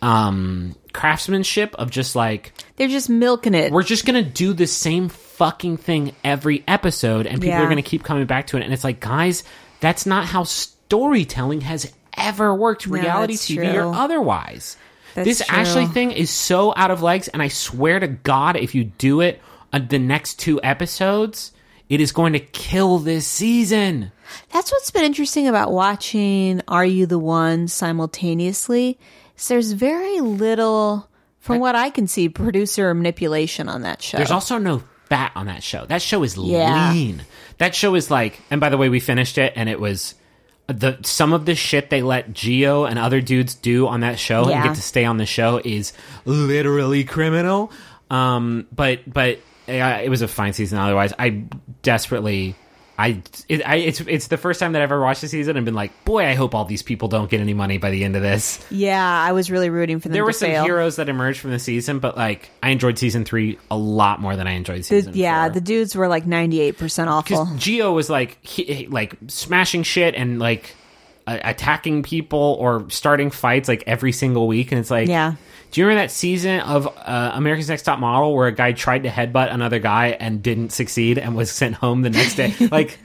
um craftsmanship of just like They're just milking it. we're just gonna do the same fucking thing every episode and people Yeah. are gonna keep coming back to it and it's like guys that's not how storytelling has ever worked reality tv true. or otherwise That's this true. ashley thing is so out of legs and i swear to god if you do it on the next two episodes it is going to kill this season That's what's been interesting about watching Are You the One simultaneously. Is there's very little, from what I can see, producer manipulation on that show. There's also no fat on that show. That show is Yeah. lean. That show is like, and by the way, we finished it, and it was the some of the shit they let Geo and other dudes do on that show and get to stay on the show is literally criminal. Um, but but it was a fine season. Otherwise, I desperately. I, it, I it's it's the first time that I've ever watched the season and been like, boy, I hope all these people don't get any money by the end of this yeah, I was really rooting for them there were some fail. heroes that emerged from the season, but like I enjoyed season three a lot more than I enjoyed The- season. yeah, four. the dudes were like 98% awful. because Geo was like he, like smashing shit and like uh, attacking people or starting fights like every single week, and it's like Yeah. Do you remember that season of uh, America's Next Top Model where a guy tried to headbutt another guy and didn't succeed and was sent home the next day? *laughs* like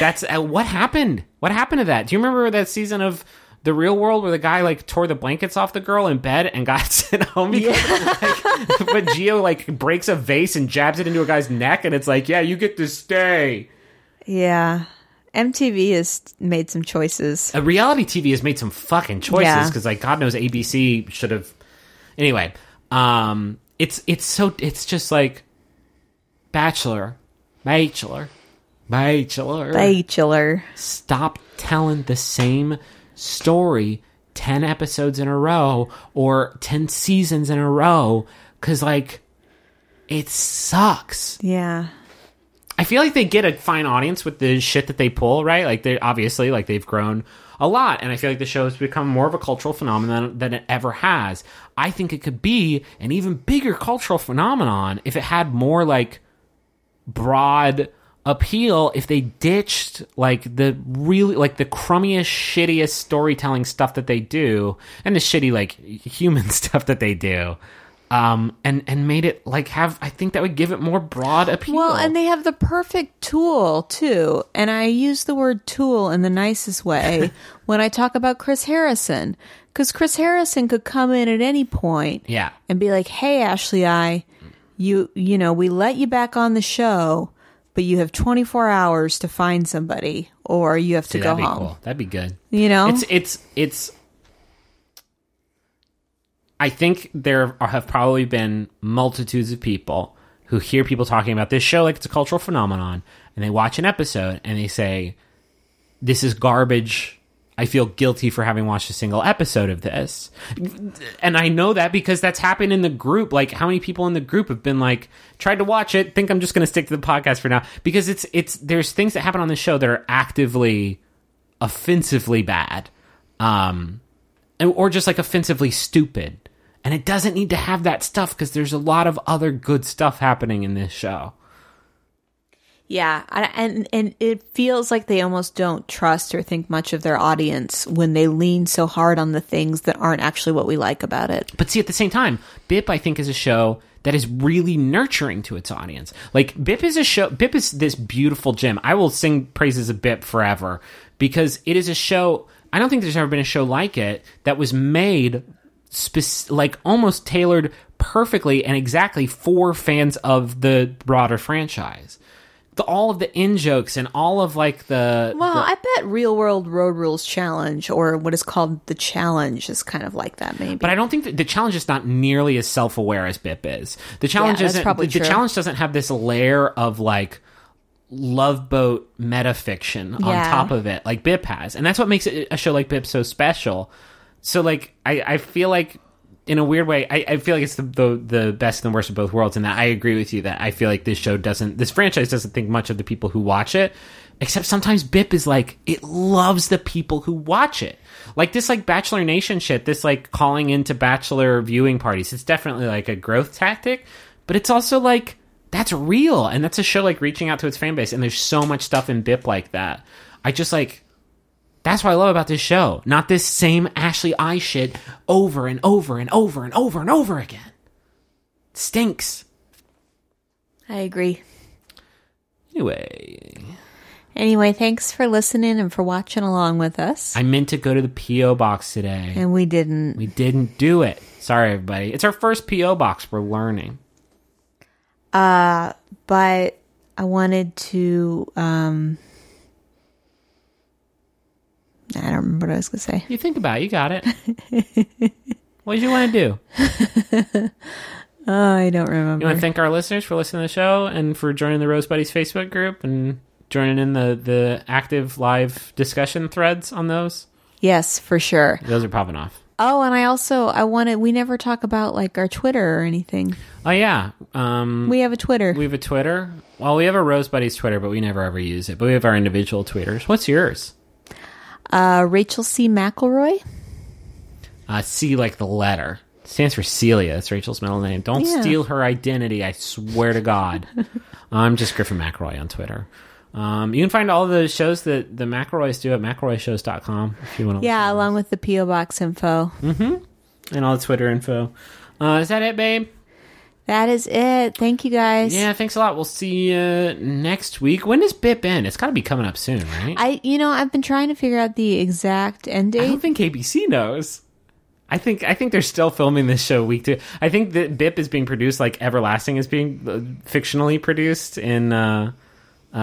that's uh, what happened. What happened to that? Do you remember that season of the real world where the guy like tore the blankets off the girl in bed and got *laughs* sent home because like, but Geo like breaks a vase and jabs it into a guy's neck and it's like yeah you get to stay Yeah. MTV has made some choices. uh, reality TV has made some fucking choices Yeah. because like God knows ABC should have. Anyway, um, it's it's so it's just like Bachelor, Bachelor, Bachelor. Bachelor. Stop telling the same story ten episodes in a row or ten seasons in a row because like it sucks. Yeah. I I feel like they get a fine audience with the shit that they pull, right? Like they obviously like they've grown a lot, and I feel like the show has become more of a cultural phenomenon than it ever has. I think it could be an even bigger cultural phenomenon if it had more like broad appeal if they ditched like the really like the crummiest shittiest storytelling stuff that they do and the shitty like human *laughs* stuff that they do um and and made it like have i think that would give it more broad appeal Well, and they have the perfect tool too. And I use the word tool in the nicest way *laughs* when I talk about Chris Harrison. Because Chris Harrison could come in at any point yeah and be like, Hey, Ashley, I, you, you know, we let you back on the show, but you have 24 hours to find somebody or you have to See, go that'd be home. cool that'd be good You know? it's it's it's I think there have probably been multitudes of people who hear people talking about this show like it's a cultural phenomenon and they watch an episode and they say this is garbage I feel guilty for having watched a single episode of this. And I know that because that's happened in the group. Like how many people in the group have been like tried to watch it, think I'm just going to stick to the podcast for now because it's it's there's things that happen on the show that are actively offensively bad. Um or just like offensively stupid. And it doesn't need to have that stuff because there's a lot of other good stuff happening in this show. Yeah, and and it feels like they almost don't trust or think much of their audience when they lean so hard on the things that aren't actually what we like about it. But see, at the same time, Bip, I think, is a show that is really nurturing to its audience. Like, Bip is a show, Bip is this beautiful gem. I will sing praises of Bip forever because it is a show, I don't think there's ever been a show like it that was made spec- like almost tailored perfectly and exactly for fans of the broader franchise. The, all of the in jokes and all of like the Well, I bet Real World Road Rules Challenge or what is called the Challenge is kind of like that, maybe. But I don't think that the challenge is not nearly as self aware as BIP is. The challenge that's isn't. probably the, the challenge doesn't have this layer of like love boat meta fiction on Yeah. top of it like BIP has, and that's what makes it, a show like BIP so special. So like I, I feel like in a weird way, I, I feel like it's the, the the best and the worst of both worlds. And that I agree with you that I feel like this show doesn't, this franchise doesn't think much of the people who watch it. Except sometimes BIP is like it loves the people who watch it. Like this, like Bachelor Nation shit. This like calling into Bachelor viewing parties. It's definitely like a growth tactic, but it's also like that's real, and that's a show like reaching out to its fan base. And there's so much stuff in BIP like that. I just like that's what I love about this show. Not this same Ashley I shit over and over and over and over and over again. stinks. I agree. Anyway, Anyway, thanks for listening and for watching along with us. I meant to go to the P.O. box today. and we didn't. We didn't do it. Sorry, everybody. It's our first P.O. box. We're learning. Uh, but I wanted to. um I don't remember what I was going to say. You think about it. You got it. *laughs* what did you want to do? *laughs* Oh, I don't remember. You want to thank our listeners for listening to the show and for joining the Rose Buddies Facebook group and joining in the, the active live discussion threads on those. yes, for sure. Those are popping off. Oh, and I also I wanted. We never talk about like our Twitter or anything. Oh yeah, um, We have a Twitter. we have a Twitter. Well, we have a Rose Buddies Twitter, but we never ever use it. But we have our individual Twitters. What's yours? Uh, Rachel C. McElroy. Uh, C like the letter stands for Celia. That's Rachel's middle name. Don't Yeah. steal her identity. I swear to God. *laughs* I'm just Griffin McElroy on Twitter. Um, you can find all the shows that the McElroys do at McElroyshows.com if you want to. Yeah, along with the PO box info. Mm-hmm. And all the Twitter info. Uh, is that it, babe? That is it. Thank you guys. Yeah, thanks a lot. We'll see you next week. When does BIP end? It's got to be coming up soon, right? I, you know, I've been trying to figure out the exact end I don't think ABC knows. I think I think they're still filming this show week two. I think that BIP is being produced like Everlasting is being uh, fictionally produced in uh, uh,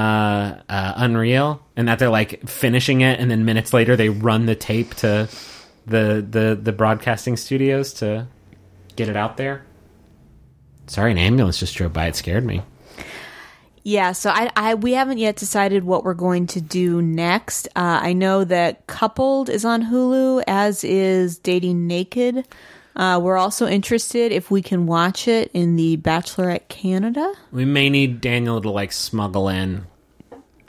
uh, Unreal, and that they're like finishing it, and then minutes later they run the tape to the the the broadcasting studios to get it out there. Sorry, an ambulance just drove by. It scared me. Yeah, so I, I we haven't yet decided what we're going to do next. Uh, I know that Coupled is on Hulu, as is Dating Naked. Uh, we're also interested if we can watch it in the Bachelorette Canada. We may need Daniel to like smuggle in,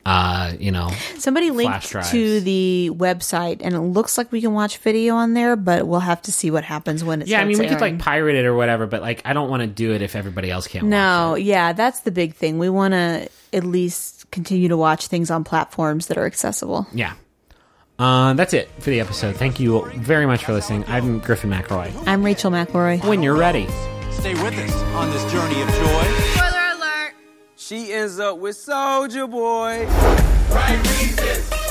uh, you know, Somebody Flash linked drives. to the website, and it looks like we can watch video on there, but we'll have to see what happens when it yeah. I mean, we starts could like pirate it or whatever, but like, I don't want to do it if everybody else can't. watch No, it. yeah, that's the big thing. We want to at least continue to watch things on platforms that are accessible. yeah. Uh, that's it for the episode. Thank you very much for listening. I'm Griffin McElroy. I'm Rachel McElroy. When you're ready. Stay with us on this journey of joy she ends up with Soldier Boy. Right reasons.